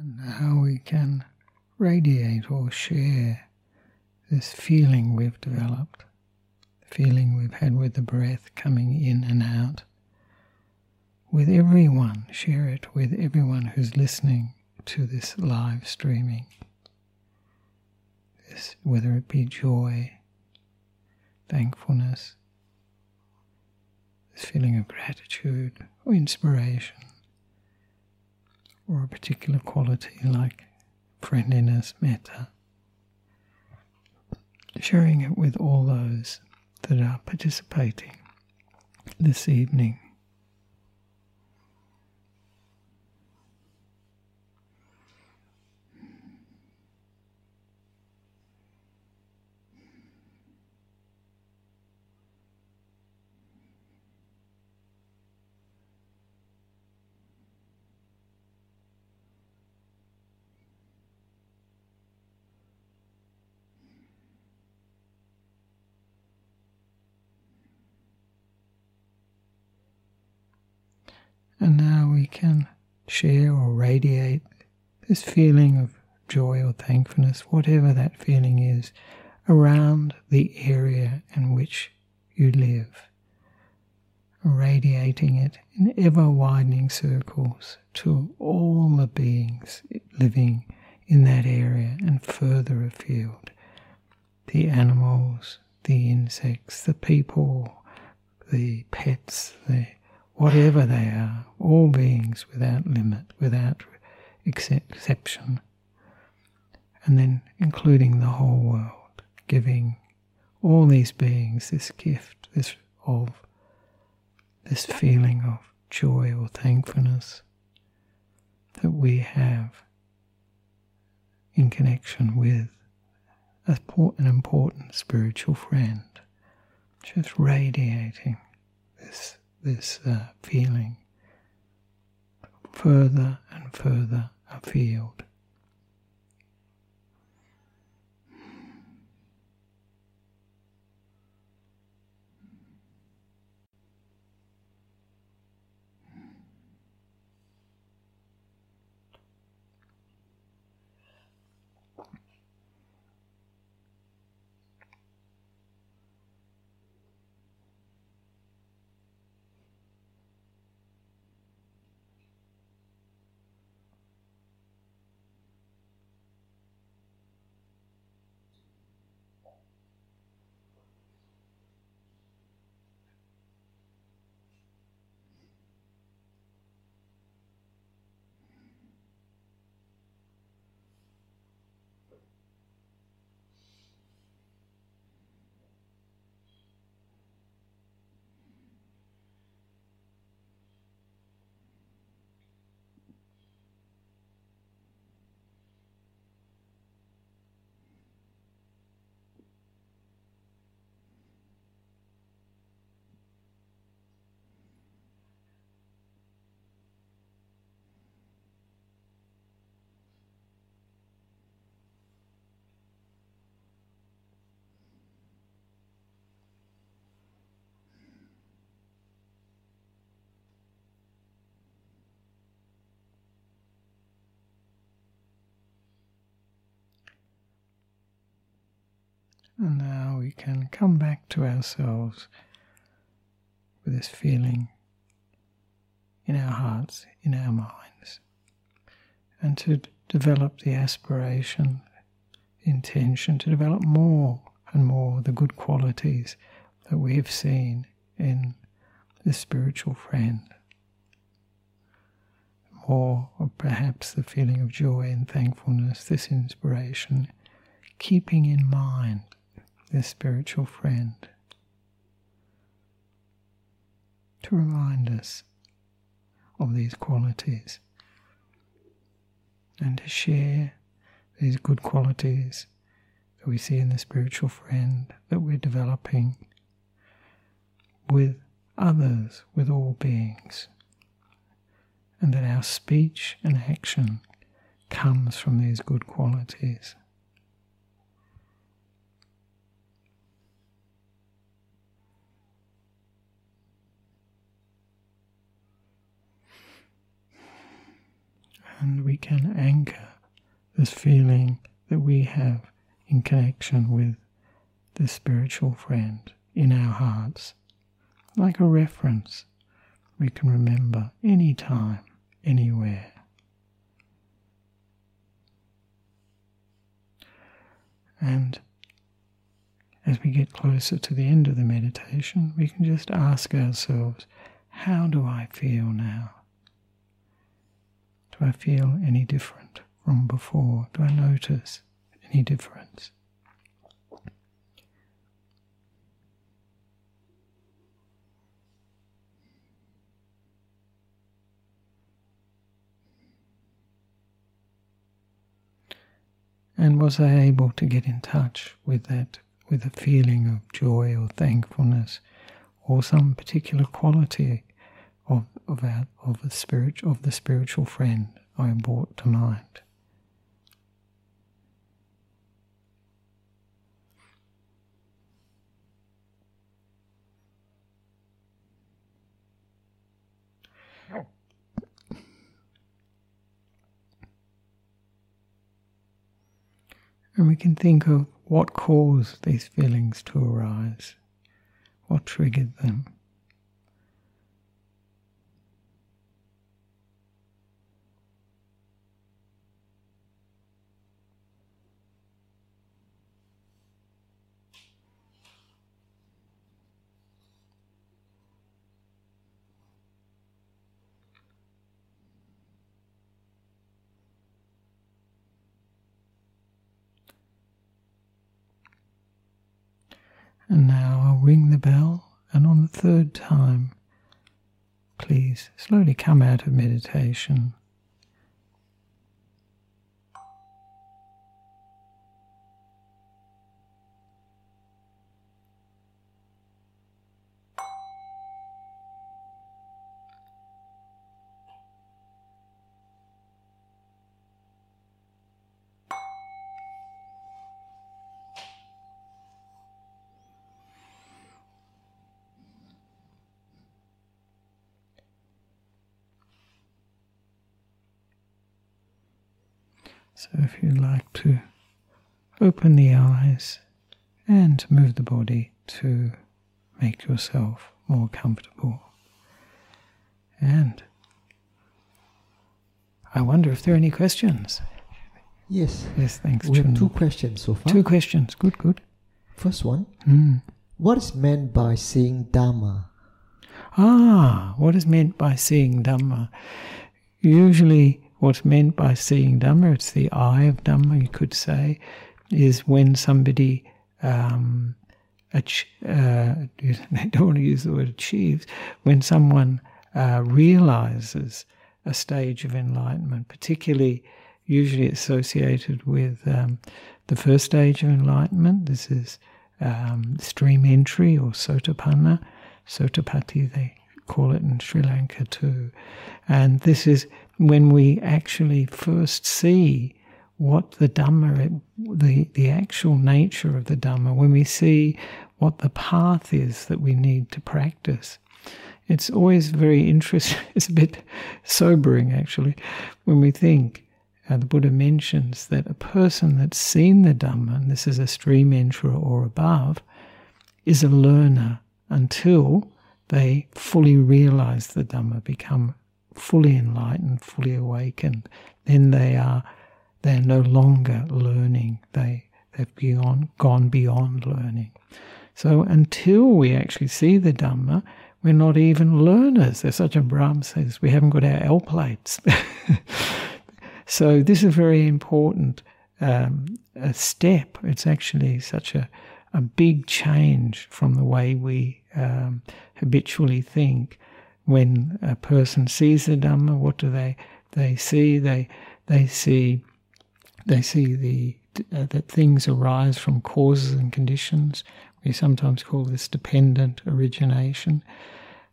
And how we can radiate or share this feeling we've developed, the feeling we've had with the breath coming in and out, with everyone, share it with everyone who's listening to this live streaming. This, whether it be joy, thankfulness, this feeling of gratitude or inspiration, or a particular quality like friendliness, metta. Sharing it with all those that are participating this evening. And now we can share or radiate this feeling of joy or thankfulness, whatever that feeling is, around the area in which you live, radiating it in ever widening circles to all the beings living in that area and further afield. The animals, the insects, the people, the pets, the whatever they are, all beings without limit, without exception, and then including the whole world, giving all these beings this gift, this of this feeling of joy or thankfulness that we have in connection with an important spiritual friend, just radiating this this uh, feeling further and further afield. And now we can come back to ourselves with this feeling in our hearts, in our minds, and to develop the aspiration, intention to develop more and more the good qualities that we have seen in the spiritual friend. More, or perhaps the feeling of joy and thankfulness, this inspiration, keeping in mind this spiritual friend to remind us of these qualities and to share these good qualities that we see in the spiritual friend that we're developing with others, with all beings, and that our speech and action comes from these good qualities. And we can anchor this feeling that we have in connection with the spiritual friend in our hearts, like a reference we can remember any time, anywhere. And as we get closer to the end of the meditation, we can just ask ourselves, how do I feel now? Do I feel any different from before? Do I notice any difference? And was I able to get in touch with that, with a feeling of joy or thankfulness, or some particular quality of our, of the spirit of the spiritual friend I am brought to mind? And we can think of what caused these feelings to arise, what triggered them. And now I'll ring the bell, and on the third time, please slowly come out of meditation. So, if you'd like to open the eyes and move the body to make yourself more comfortable. And I wonder if there are any questions. Yes. Yes, thanks. We have two questions so far. Two questions. Good, good. First one Mm. What is meant by seeing Dharma? Ah, what is meant by seeing Dhamma? Usually, what's meant by seeing Dhamma, it's the eye of Dhamma, you could say, is when somebody, um, ach- uh, I don't want to use the word achieves, when someone uh, realizes a stage of enlightenment, particularly usually associated with um, the first stage of enlightenment. This is um, stream entry or sotapanna. Sotapatti, they call it in Sri Lanka too. And this is when we actually first see what the Dhamma, the, the actual nature of the Dhamma, when we see what the path is that we need to practice. It's always very interesting, it's a bit sobering actually, when we think. Uh, the Buddha mentions that a person that's seen the Dhamma, and this is a stream enterer or above, is a learner until they fully realize the Dhamma, become fully enlightened, fully awakened. Then they are they're no longer learning. They they've beyond gone beyond learning. So until we actually see the Dhamma, we're not even learners. As Ajahn Brahm says, we haven't got our L plates. so this is a very important um, a step. It's actually such a, a big change from the way we um, habitually think. When a person sees the Dhamma, what do they they see? They they see they see the uh, that things arise from causes and conditions. We sometimes call this dependent origination,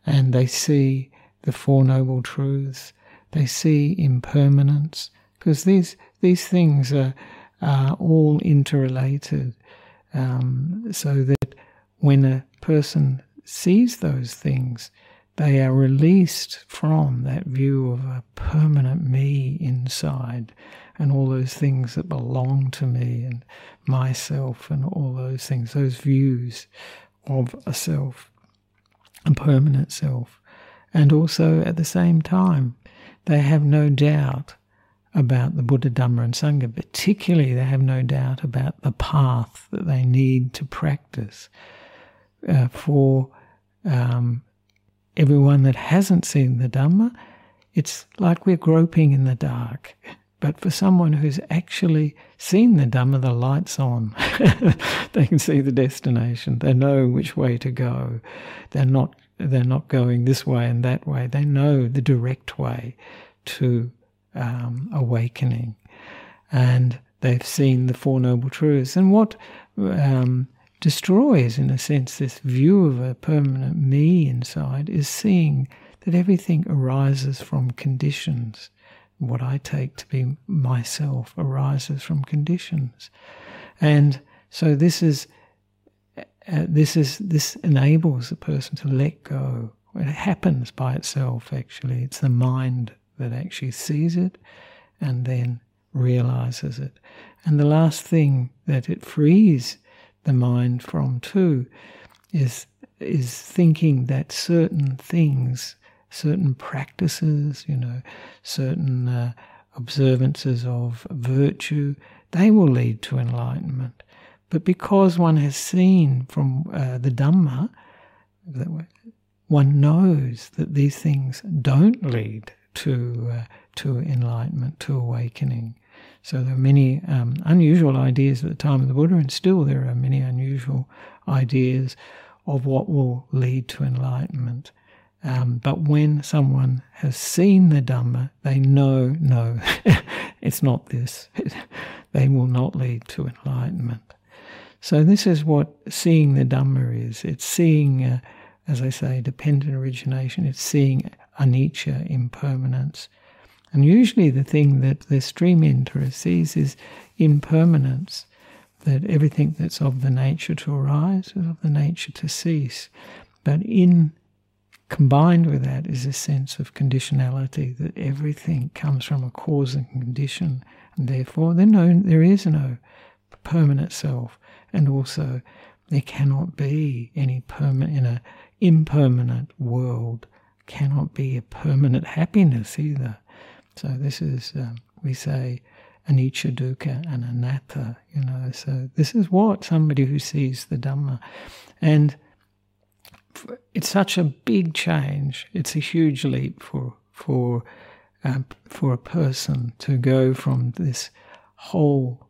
and they see the Four Noble Truths. They see impermanence because these these things are are all interrelated. Um, so that when a person sees those things, they are released from that view of a permanent me inside and all those things that belong to me and myself and all those things, those views of a self, a permanent self. And also at the same time, they have no doubt about the Buddha, Dhamma, and Sangha. Particularly, they have no doubt about the path that they need to practice. Uh, for um, everyone that hasn't seen the Dhamma, it's like we're groping in the dark. But for someone who's actually seen the Dhamma, the light's on. they can see the destination. They know which way to go. They're not they're not going this way and that way. They know the direct way to um, awakening, and they've seen the Four Noble Truths. And what um, destroys, in a sense, this view of a permanent me inside is seeing that everything arises from conditions what I take to be myself arises from conditions. And so this is uh, this is this enables the person to let go. It happens by itself actually. It's the mind that actually sees it and then realizes it. And the last thing that it frees the mind from too is is thinking that certain things certain practices, you know, certain uh, observances of virtue, they will lead to enlightenment. But because one has seen from uh, the Dhamma, one knows that these things don't lead to uh, to enlightenment, to awakening. So there are many um, unusual ideas at the time of the Buddha, and still there are many unusual ideas of what will lead to enlightenment. Um, but when someone has seen the Dhamma, they know, no, it's not this. they will not lead to enlightenment. So, this is what seeing the Dhamma is. It's seeing, uh, as I say, dependent origination, it's seeing anicca, impermanence. And usually, the thing that the stream enterer sees is impermanence, that everything that's of the nature to arise is of the nature to cease. But in Combined with that is a sense of conditionality that everything comes from a cause and condition, and therefore there, no, there is no permanent self, and also there cannot be any permanent in an impermanent world cannot be a permanent happiness either. So this is um, we say anicca dukkha and anatta, you know. So this is what somebody who sees the Dhamma, and it's such a big change. It's a huge leap for for uh, for a person to go from this whole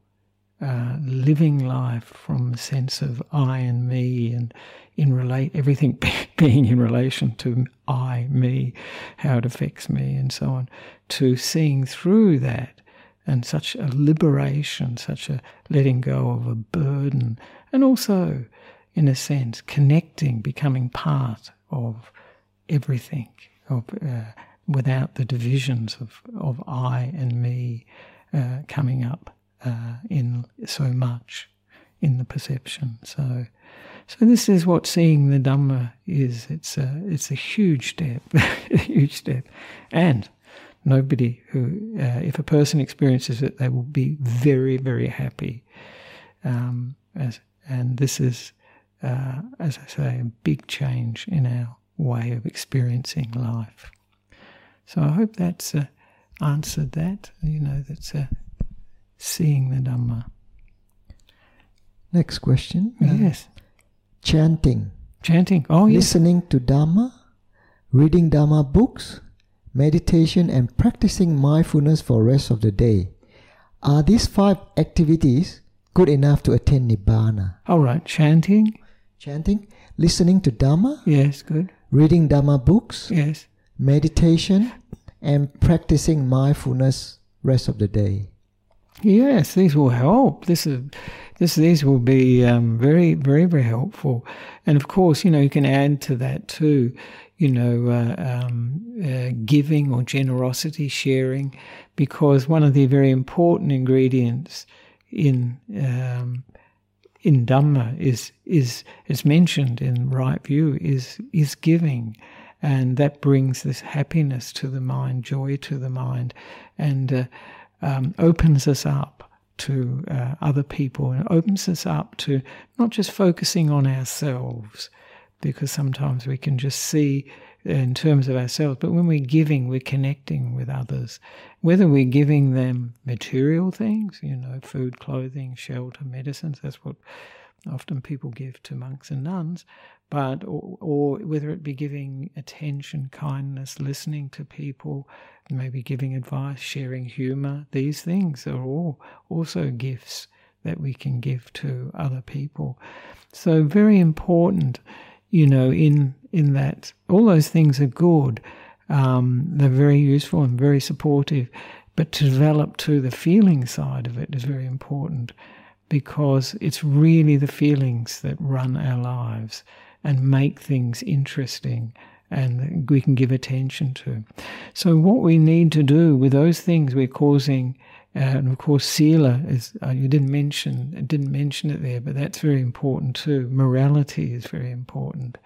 uh, living life from a sense of I and me and in relate everything being in relation to I, me, how it affects me, and so on, to seeing through that and such a liberation, such a letting go of a burden, and also in a sense, connecting, becoming part of everything, of, uh, without the divisions of, of I and me uh, coming up uh, in so much in the perception. So, so this is what seeing the Dhamma is. It's a, it's a huge step, a huge step, and nobody who, uh, if a person experiences it, they will be very, very happy. Um, as, and this is uh, as I say, a big change in our way of experiencing life. So I hope that's uh, answered that. You know, that's uh, seeing the Dhamma. Next question. Uh, yes. Chanting. Chanting. Oh, yes. Listening to Dhamma, reading Dhamma books, meditation, and practicing mindfulness for rest of the day. Are these five activities good enough to attain Nibbana? All right. Chanting, chanting, listening to Dhamma, Yes, good. reading Dhamma books, Yes. meditation, and practicing mindfulness rest of the day. Yes, these will help. This is, this these will be um, very, very, very helpful. And of course, you know, you can add to that too. You know, uh, um, uh, giving or generosity, sharing, because one of the very important ingredients in um, in Dhamma is is is mentioned in right view is is giving, and that brings this happiness to the mind, joy to the mind, and uh, um, opens us up to uh, other people and opens us up to not just focusing on ourselves, because sometimes we can just see in terms of ourselves, but when we're giving, we're connecting with others. Whether we're giving them material things, you know, food, clothing, shelter, medicines, that's what often people give to monks and nuns, but or, or whether it be giving attention, kindness, listening to people, maybe giving advice, sharing humor, these things are all also gifts that we can give to other people. So very important, you know, in in that all those things are good. Um, they're very useful and very supportive, but to develop to the feeling side of it is very important because it's really the feelings that run our lives and make things interesting and we can give attention to. So, what we need to do with those things we're causing, uh, and of course, sila is uh, you didn't mention didn't mention it there, but that's very important too. Morality is very important.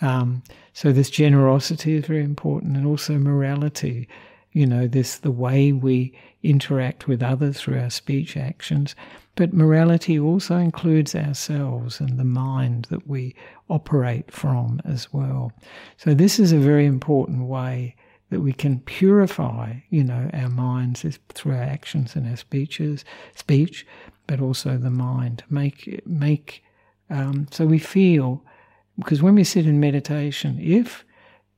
Um, so, this generosity is very important, and also morality. You know, this the way we interact with others through our speech actions but morality also includes ourselves and the mind that we operate from as well. So this is a very important way that we can purify, you know, our minds through our actions and our speeches, speech, but also the mind. Make make um, so we feel because when we sit in meditation, if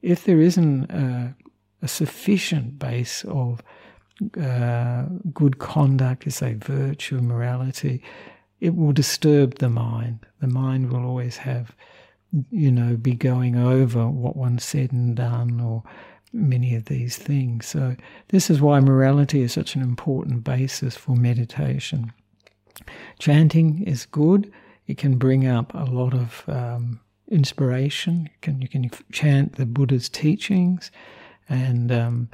if there isn't a, a sufficient base of uh, good conduct, is say virtue, morality, it will disturb the mind. The mind will always have, you know, be going over what one said and done or many of these things. So, this is why morality is such an important basis for meditation. Chanting is good, it can bring up a lot of um, inspiration. You can, you can chant the Buddha's teachings and um,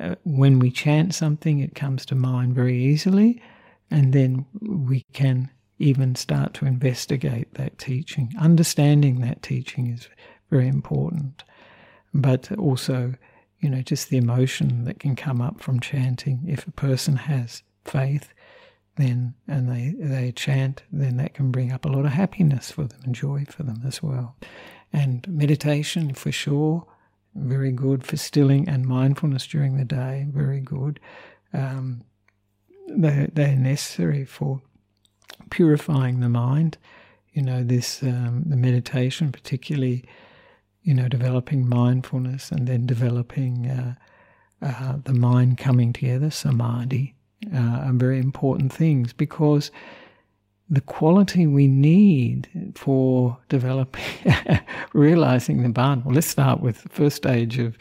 uh, when we chant something, it comes to mind very easily, and then we can even start to investigate that teaching. Understanding that teaching is very important, but also, you know, just the emotion that can come up from chanting. If a person has faith, then and they they chant, then that can bring up a lot of happiness for them and joy for them as well. And meditation, for sure, very good for stilling and mindfulness during the day, very good. Um, they, they're necessary for purifying the mind. You know, this, um, the meditation, particularly, you know, developing mindfulness and then developing uh, uh, the mind coming together, samadhi, uh, are very important things because the quality we need for developing, realizing the barn. Well, let's start with the first stage of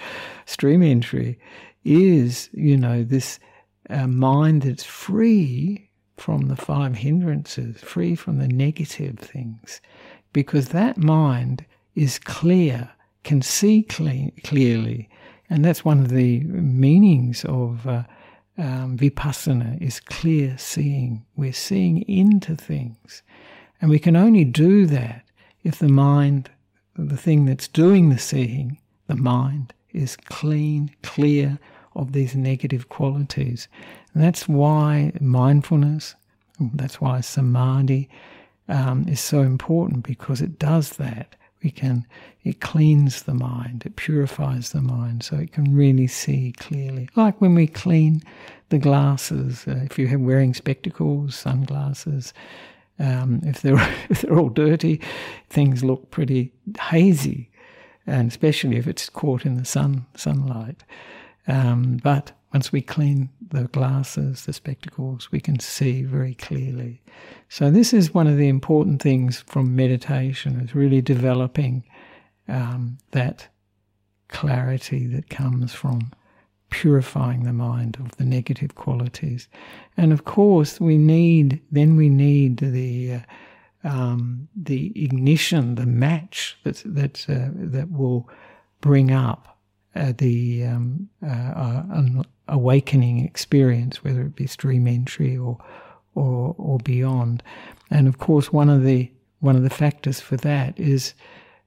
stream entry is, you know, this uh, mind that's free from the five hindrances, free from the negative things, because that mind is clear, can see clean, clearly. And that's one of the meanings of uh, um, vipassana is clear seeing. We're seeing into things. And we can only do that if the mind, the thing that's doing the seeing, the mind, is clean, clear of these negative qualities. And that's why mindfulness, that's why samadhi um, is so important because it does that we can it cleans the mind it purifies the mind so it can really see clearly. Like when we clean the glasses uh, if you're wearing spectacles sunglasses um, if they're if they're all dirty things look pretty hazy and especially if it's caught in the sun sunlight. Um, but once we clean the glasses, the spectacles, we can see very clearly. So this is one of the important things from meditation is really developing um, that clarity that comes from purifying the mind of the negative qualities. And of course, we need then we need the uh, um, the ignition, the match that that uh, that will bring up uh, the um, uh, uh awakening experience, whether it be stream entry or, or or beyond. And of course, one of the one of the factors for that is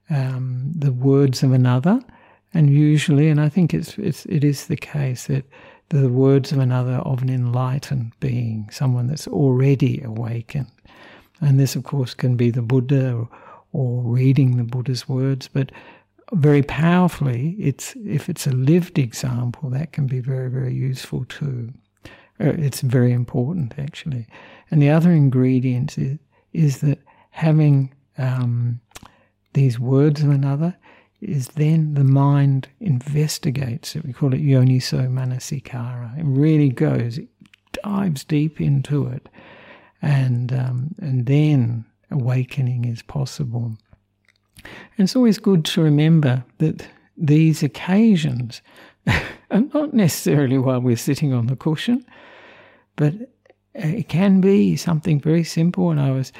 um, the words of another, And usually, and I think it's, it's it is the case that the words of another of an enlightened being, someone that's already awakened. And this, of course, can be the Buddha or, or reading the Buddha's words, but very powerfully, it's if it's a lived example, that can be very, very useful too. Uh, it's very important actually. And the other ingredient is, is that having um, these words of another is then the mind investigates it. We call it yoniso manasikara. It really goes, it dives deep into it, and um, and then awakening is possible. And it's always good to remember that these occasions are not necessarily while we're sitting on the cushion, but it can be something very simple. And I was,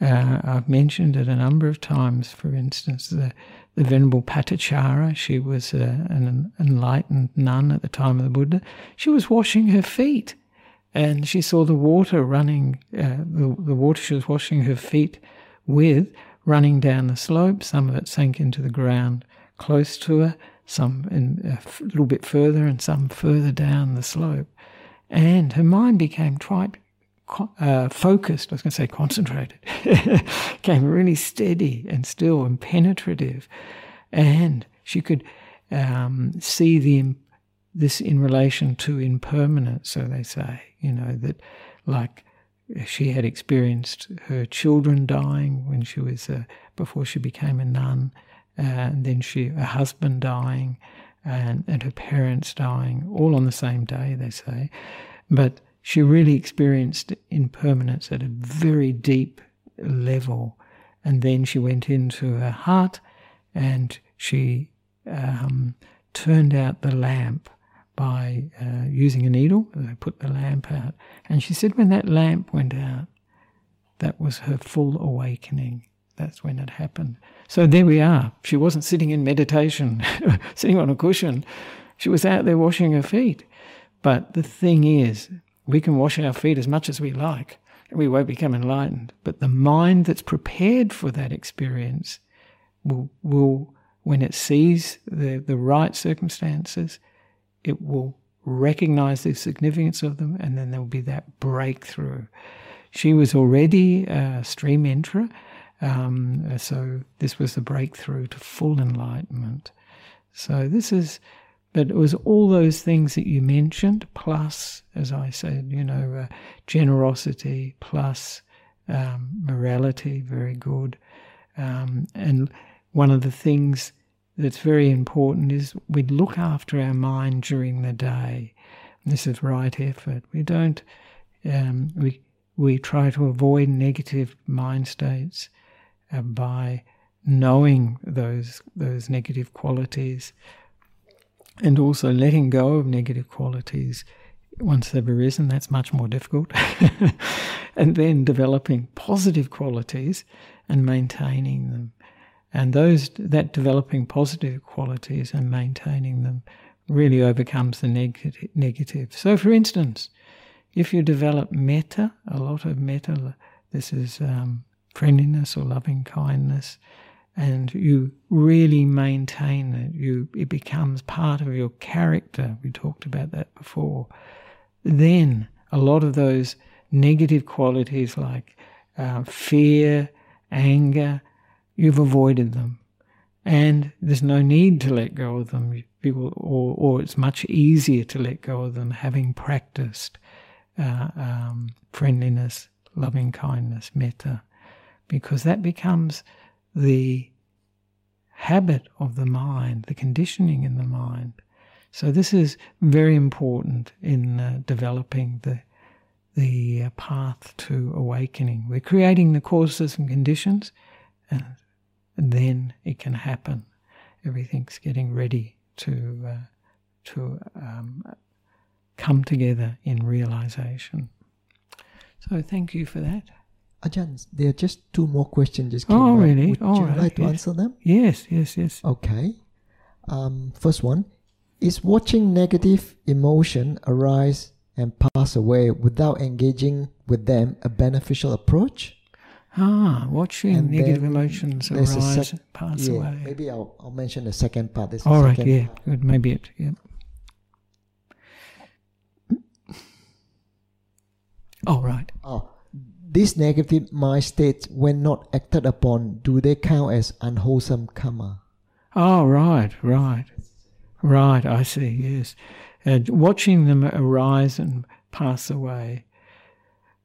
uh, I've mentioned it a number of times. For instance, the, the Venerable Patachara, she was uh, an enlightened nun at the time of the Buddha. She was washing her feet, and she saw the water running. Uh, the, the water she was washing her feet with running down the slope. Some of it sank into the ground close to her, some in, a little bit further, and some further down the slope. And her mind became quite uh, focused, I was going to say concentrated, became really steady and still and penetrative. And she could um, see the this in relation to impermanence, so they say, you know, that like she had experienced her children dying when she was uh, before she became a nun, and then she her husband dying, and, and her parents dying, all on the same day, they say. But she really experienced impermanence at a very deep level, and then she went into her heart, and she um, turned out the lamp by uh, using a needle. They put the lamp out. And she said when that lamp went out, that was her full awakening. That's when it happened. So there we are. She wasn't sitting in meditation, sitting on a cushion. She was out there washing her feet. But the thing is, we can wash our feet as much as we like, and we won't become enlightened. But the mind that's prepared for that experience will, will when it sees the, the right circumstances, it will recognize the significance of them, and then there will be that breakthrough. She was already a stream enterer, um, so this was the breakthrough to full enlightenment. So this is, but it was all those things that you mentioned, plus, as I said, you know, uh, generosity, plus um, morality, very good. Um, and one of the things that's very important is we look after our mind during the day. This is right effort. We don't, um, we, we try to avoid negative mind states uh, by knowing those, those negative qualities and also letting go of negative qualities once they've arisen. That's much more difficult. and then developing positive qualities and maintaining them. And those that developing positive qualities and maintaining them really overcomes the neg- negative. So, for instance, if you develop metta, a lot of metta, this is um, friendliness or loving kindness, and you really maintain it, you it becomes part of your character. We talked about that before. Then a lot of those negative qualities like uh, fear, anger, you've avoided them. And there's no need to let go of them, people, or, or it's much easier to let go of them having practiced uh, um, friendliness, loving kindness, metta, because that becomes the habit of the mind, the conditioning in the mind. So this is very important in uh, developing the the uh, path to awakening. We're creating the causes and conditions, and and then it can happen. Everything's getting ready to uh, to um, come together in realization. So thank you for that. Ajahn, there are just two more questions. Just came oh, up. really? Would All you right, like to yes. answer them? Yes, yes, yes. Okay. Um, first one is watching negative emotion arise and pass away without engaging with them a beneficial approach? Ah, watching And negative emotions arise sec- pass yeah, away. maybe I'll, I'll mention the second part. There's All right, yeah, part. good. Maybe it, yeah. Oh, right. Oh, these negative mind states, when not acted upon, do they count as unwholesome karma? Oh, right, right, right. I see. Yes, and watching them arise and pass away.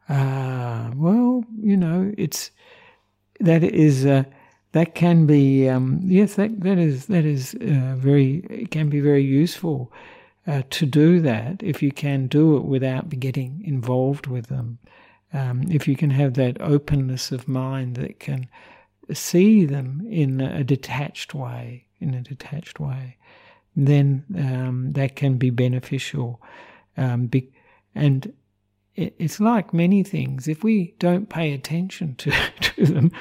Ah, well, you know, it's that is uh, that can be um, yes, that that is that is uh, very it can be very useful uh, to do that if you can do it without getting involved with them. Um, if you can have that openness of mind that can see them in a detached way, in a detached way, then um, that can be beneficial. Um, be, and it, it's like many things. If we don't pay attention to, to them,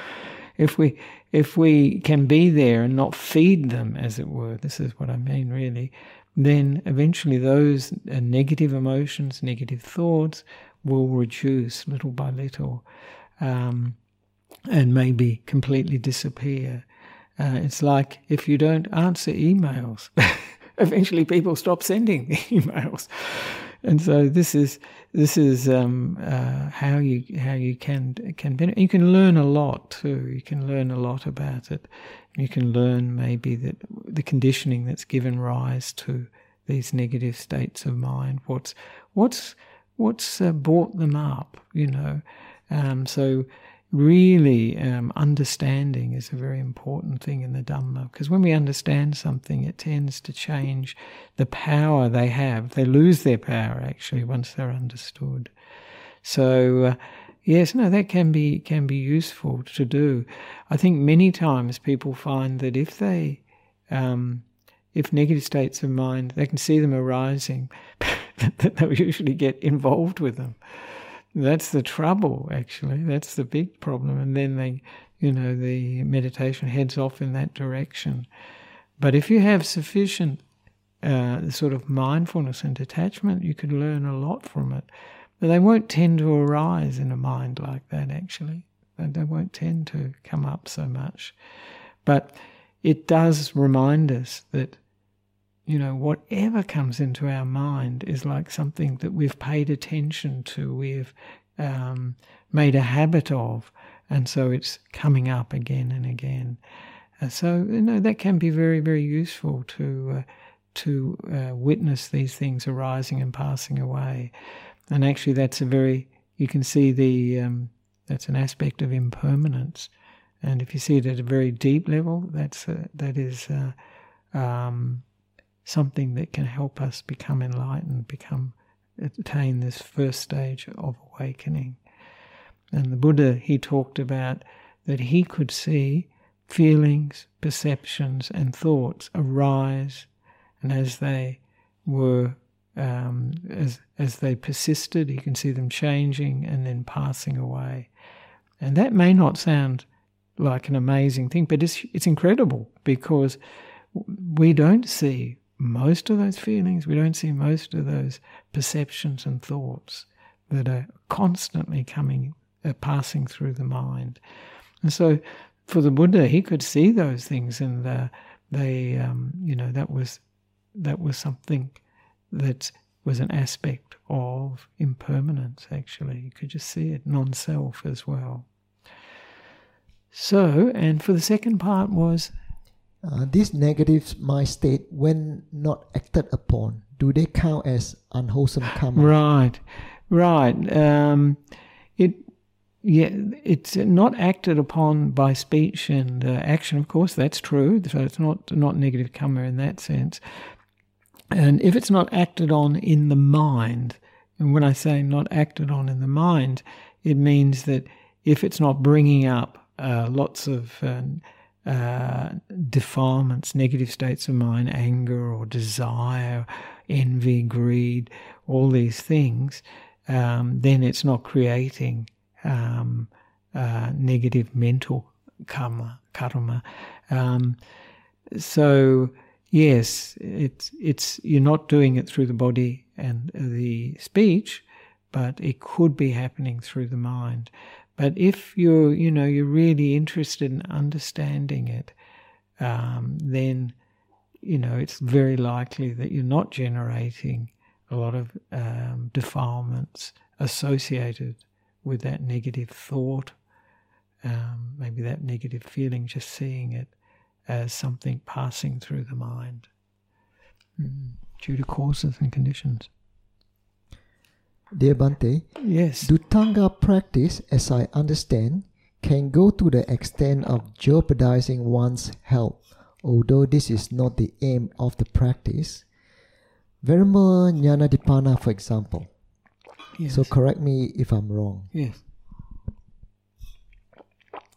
if we if we can be there and not feed them, as it were, this is what I mean, really. Then eventually those uh, negative emotions, negative thoughts, will reduce little by little. Um, and maybe completely disappear. Uh, it's like if you don't answer emails, eventually people stop sending emails, and so this is this is um, uh, how you how you can can benefit. You can learn a lot too. You can learn a lot about it. You can learn maybe that the conditioning that's given rise to these negative states of mind. What's what's what's uh, brought them up? You know, um, so really um, understanding is a very important thing in the Dhamma because when we understand something, it tends to change the power they have. They lose their power actually once they're understood. So, uh, yes, no, that can be can be useful to do. I think many times people find that if they um, if negative states of mind, they can see them arising, that they'll usually get involved with them. That's the trouble, actually. That's the big problem. And then they, you know, the meditation heads off in that direction. But if you have sufficient uh, sort of mindfulness and detachment, you could learn a lot from it. But they won't tend to arise in a mind like that, actually. They won't tend to come up so much. But it does remind us that you know, whatever comes into our mind is like something that we've paid attention to, we've um, made a habit of, and so it's coming up again and again. Uh, so you know that can be very, very useful to uh, to uh, witness these things arising and passing away. And actually, that's a very you can see the um, that's an aspect of impermanence. And if you see it at a very deep level, that's that is. Um, something that can help us become enlightened, become attain this first stage of awakening. And the Buddha, he talked about that he could see feelings, perceptions, and thoughts arise, and as they were, um, as as they persisted, he can see them changing and then passing away. And that may not sound like an amazing thing, but it's it's incredible because we don't see most of those feelings, we don't see most of those perceptions and thoughts that are constantly coming, uh, passing through the mind. And so for the Buddha, he could see those things and uh, they, um, you know, that was, that was something that was an aspect of impermanence, actually. You could just see it, non self as well. So, and for the second part was uh, this negative mind state, when not acted upon, do they count as unwholesome karma? Right, right. Um, it, yeah, it's not acted upon by speech and uh, action. Of course, that's true. So it's not not negative karma in that sense. And if it's not acted on in the mind, and when I say not acted on in the mind, it means that if it's not bringing up uh, lots of uh, uh, defilements, negative states of mind, anger or desire, envy, greed, all these things, um, then it's not creating um, uh, negative mental karma. karma. Um, so yes, it's it's you're not doing it through the body and the speech, but it could be happening through the mind. But if you're, you know, you're really interested in understanding it, um, then, you know, it's very likely that you're not generating a lot of um, defilements associated with that negative thought, um, maybe that negative feeling, just seeing it as something passing through the mind mm, due to causes and conditions. Dear Bhante, Yes. Dhutanga practice, as I understand, can go to the extent of jeopardizing one's health, although this is not the aim of the practice. Verma Jnanadipana, for example. yes. So correct me if I'm wrong. Yes.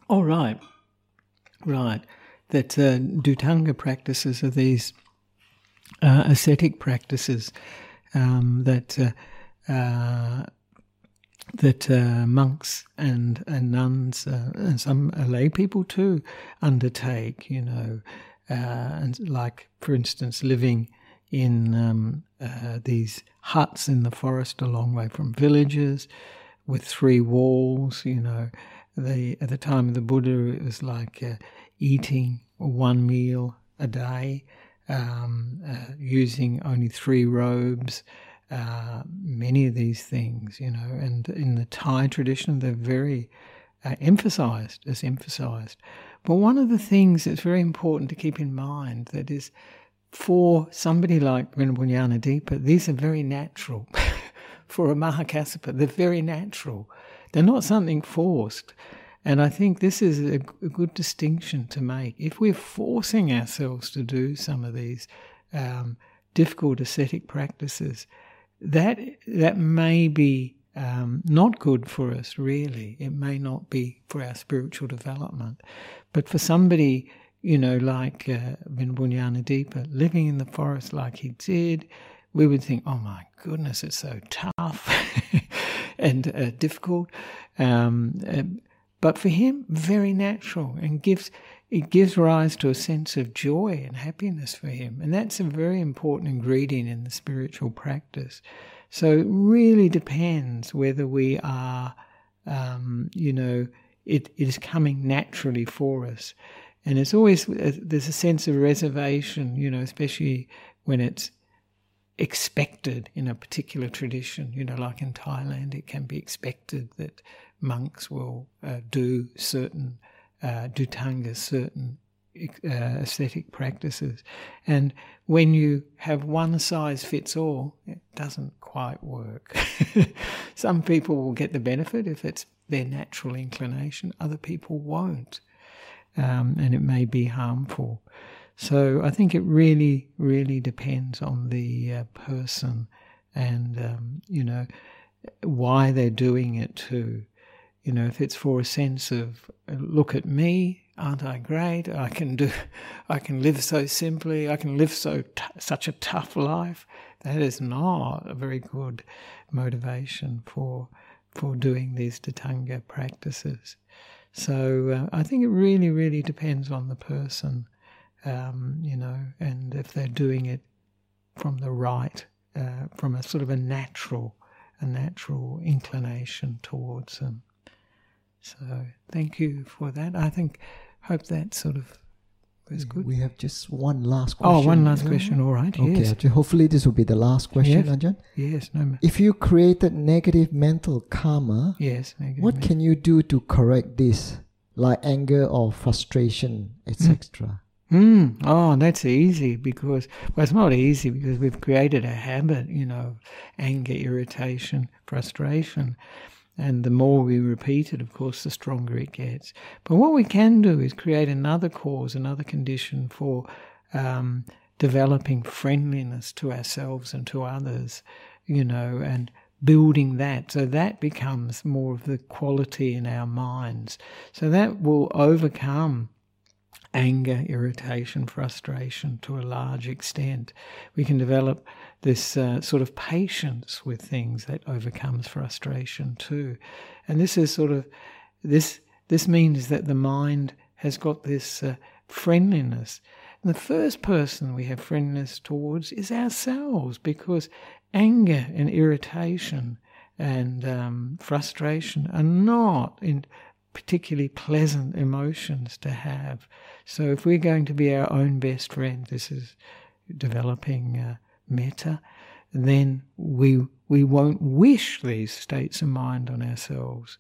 All right. Right. That uh, Dhutanga practices are these uh, ascetic practices um, that uh, that uh, monks and, and nuns uh, and some lay people too undertake. You know, uh, and like for instance, living in um, uh, these huts in the forest a long way from villages with three walls. You know, they at the time of the Buddha, it was like uh, eating one meal a day, um, uh, using only three robes. Uh, many of these things, you know, and in the Thai tradition, they're very uh, emphasized as emphasized. But one of the things that's very important to keep in mind that is for somebody like Venerable Deepa, these are very natural. for a Mahakassapa, they're very natural. They're not something forced. And I think this is a, a good distinction to make. If we're forcing ourselves to do some of these um, difficult ascetic practices, that that may be um, not good for us. Really, it may not be for our spiritual development. But for somebody, you know, like uh, Venerable Nyanadipa, living in the forest like he did, we would think, "Oh my goodness, it's so tough and uh, difficult." Um, uh, but for him, very natural and gives it gives rise to a sense of joy and happiness for him. And that's a very important ingredient in the spiritual practice. So it really depends whether we are, um, you know, it, it is coming naturally for us. And it's always, there's a sense of reservation, you know, especially when it's expected in a particular tradition. You know, like in Thailand, it can be expected that monks will uh, do certain uh, dhutangas, certain uh, ascetic practices. And when you have one size fits all, it doesn't quite work. Some people will get the benefit if it's their natural inclination, other people won't. Um, and it may be harmful. So I think it really, really depends on the uh, person and, um, you know, why they're doing it too. You know, if it's for a sense of, look at me, aren't I great? I can do, I can live so simply. I can live so t- such a tough life. That is not a very good motivation for for doing these Dhutanga practices. So uh, I think it really, really depends on the person, um, you know, and if they're doing it from the right, uh, from a sort of a natural, a natural inclination towards them. So thank you for that. I think, hope that sort of was good. We have just one last question. Oh, one last Yeah. question. All right. Okay, Yes. Ajahn, hopefully this will be the last question, Yes. Ajahn. Yes. No. ma- If you created negative mental karma, Yes. negative what men- can you do to correct this, like anger or frustration, etc.? Mm. Oh, that's easy because well, it's not easy because we've created a habit, you know, anger, irritation, frustration, and the more we repeat it, of course, the stronger it gets. But what we can do is create another cause, another condition for um, developing friendliness to ourselves and to others, you know, and building that. So that becomes more of the quality in our minds. So that will overcome anger, irritation, frustration to a large extent. We can develop this uh, sort of patience with things that overcomes frustration too. And this is sort of this this means that the mind has got this uh, friendliness. And the first person we have friendliness towards is ourselves because anger and irritation and um, frustration are not in particularly pleasant emotions to have. So if we're going to be our own best friend, this is developing uh, metta, then we we won't wish these states of mind on ourselves,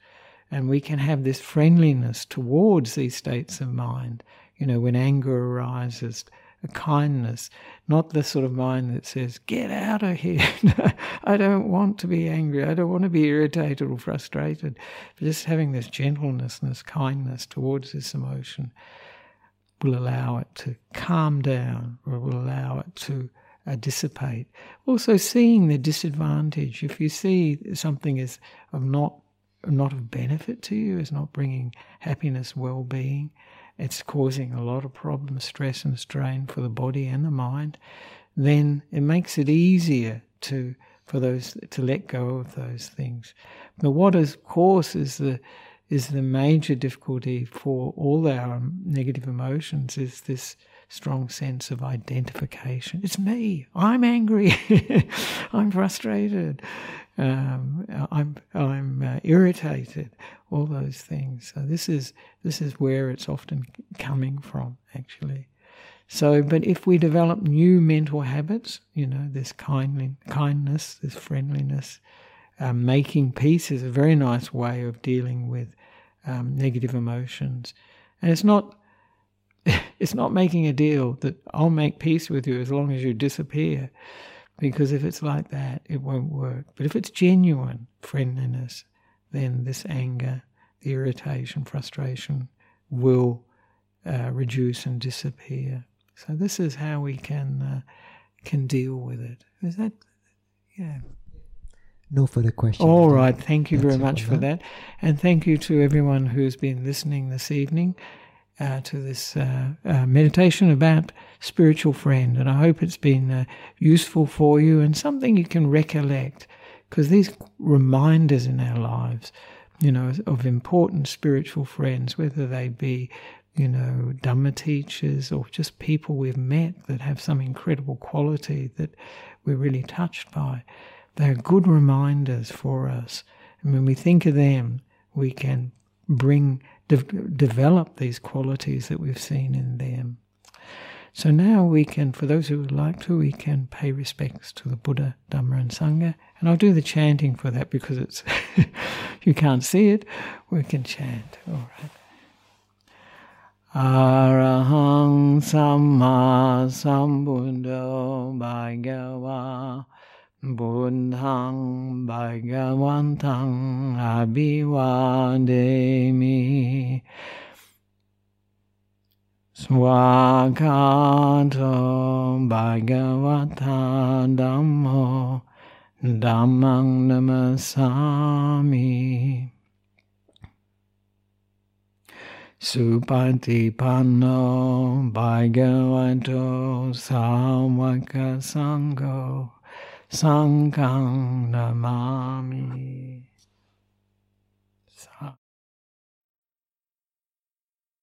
and we can have this friendliness towards these states of mind. You know, when anger arises, a kindness, not the sort of mind that says, "Get out of here." I don't want to be angry. I don't want to be irritated or frustrated. But just having this gentleness and this kindness towards this emotion will allow it to calm down, or will allow it to uh, dissipate. Also, seeing the disadvantage. If you see something is of not not of benefit to you, is not bringing happiness, well-being, it's causing a lot of problems, stress and strain for the body and the mind, then it makes it easier to for those to let go of those things. But what is, of course is the is the major difficulty for all our negative emotions is this strong sense of identification. It's me. I'm angry. I'm frustrated. Um, I'm I'm uh, irritated. All those things. So this is this is where it's often coming from, actually. So, but if we develop new mental habits, you know, this kindly, kindness, this friendliness, um, making peace is a very nice way of dealing with um, negative emotions, and it's not it's not making a deal that I'll make peace with you as long as you disappear. Because if it's like that, it won't work. But if it's genuine friendliness, then this anger, the irritation, frustration will uh, reduce and disappear. So this is how we can uh, can deal with it. Is that yeah? No further questions. All right. Thank you very much for that. And thank you to everyone who's been listening this evening uh, to this uh, uh, meditation about spiritual friend. And I hope it's been uh, useful for you and something you can recollect because these reminders in our lives, you know, of important spiritual friends, whether they be, you know, Dhamma teachers or just people we've met that have some incredible quality that we're really touched by they're good reminders for us. And when we think of them, we can bring, de- develop these qualities that we've seen in them. So now we can, for those who would like to, we can pay respects to the Buddha, Dhamma, and Sangha. And I'll do the chanting for that because it's you can't see it. We can chant. All right. Arahang Samma Sambuddho Bhagava Buddhang Bhagavantang Abhivademi Svakkhato Bhagavata Dhammo Dhammang Namassami Supatipanno Bhagavato Sawaka Sangho Sanghang Namami.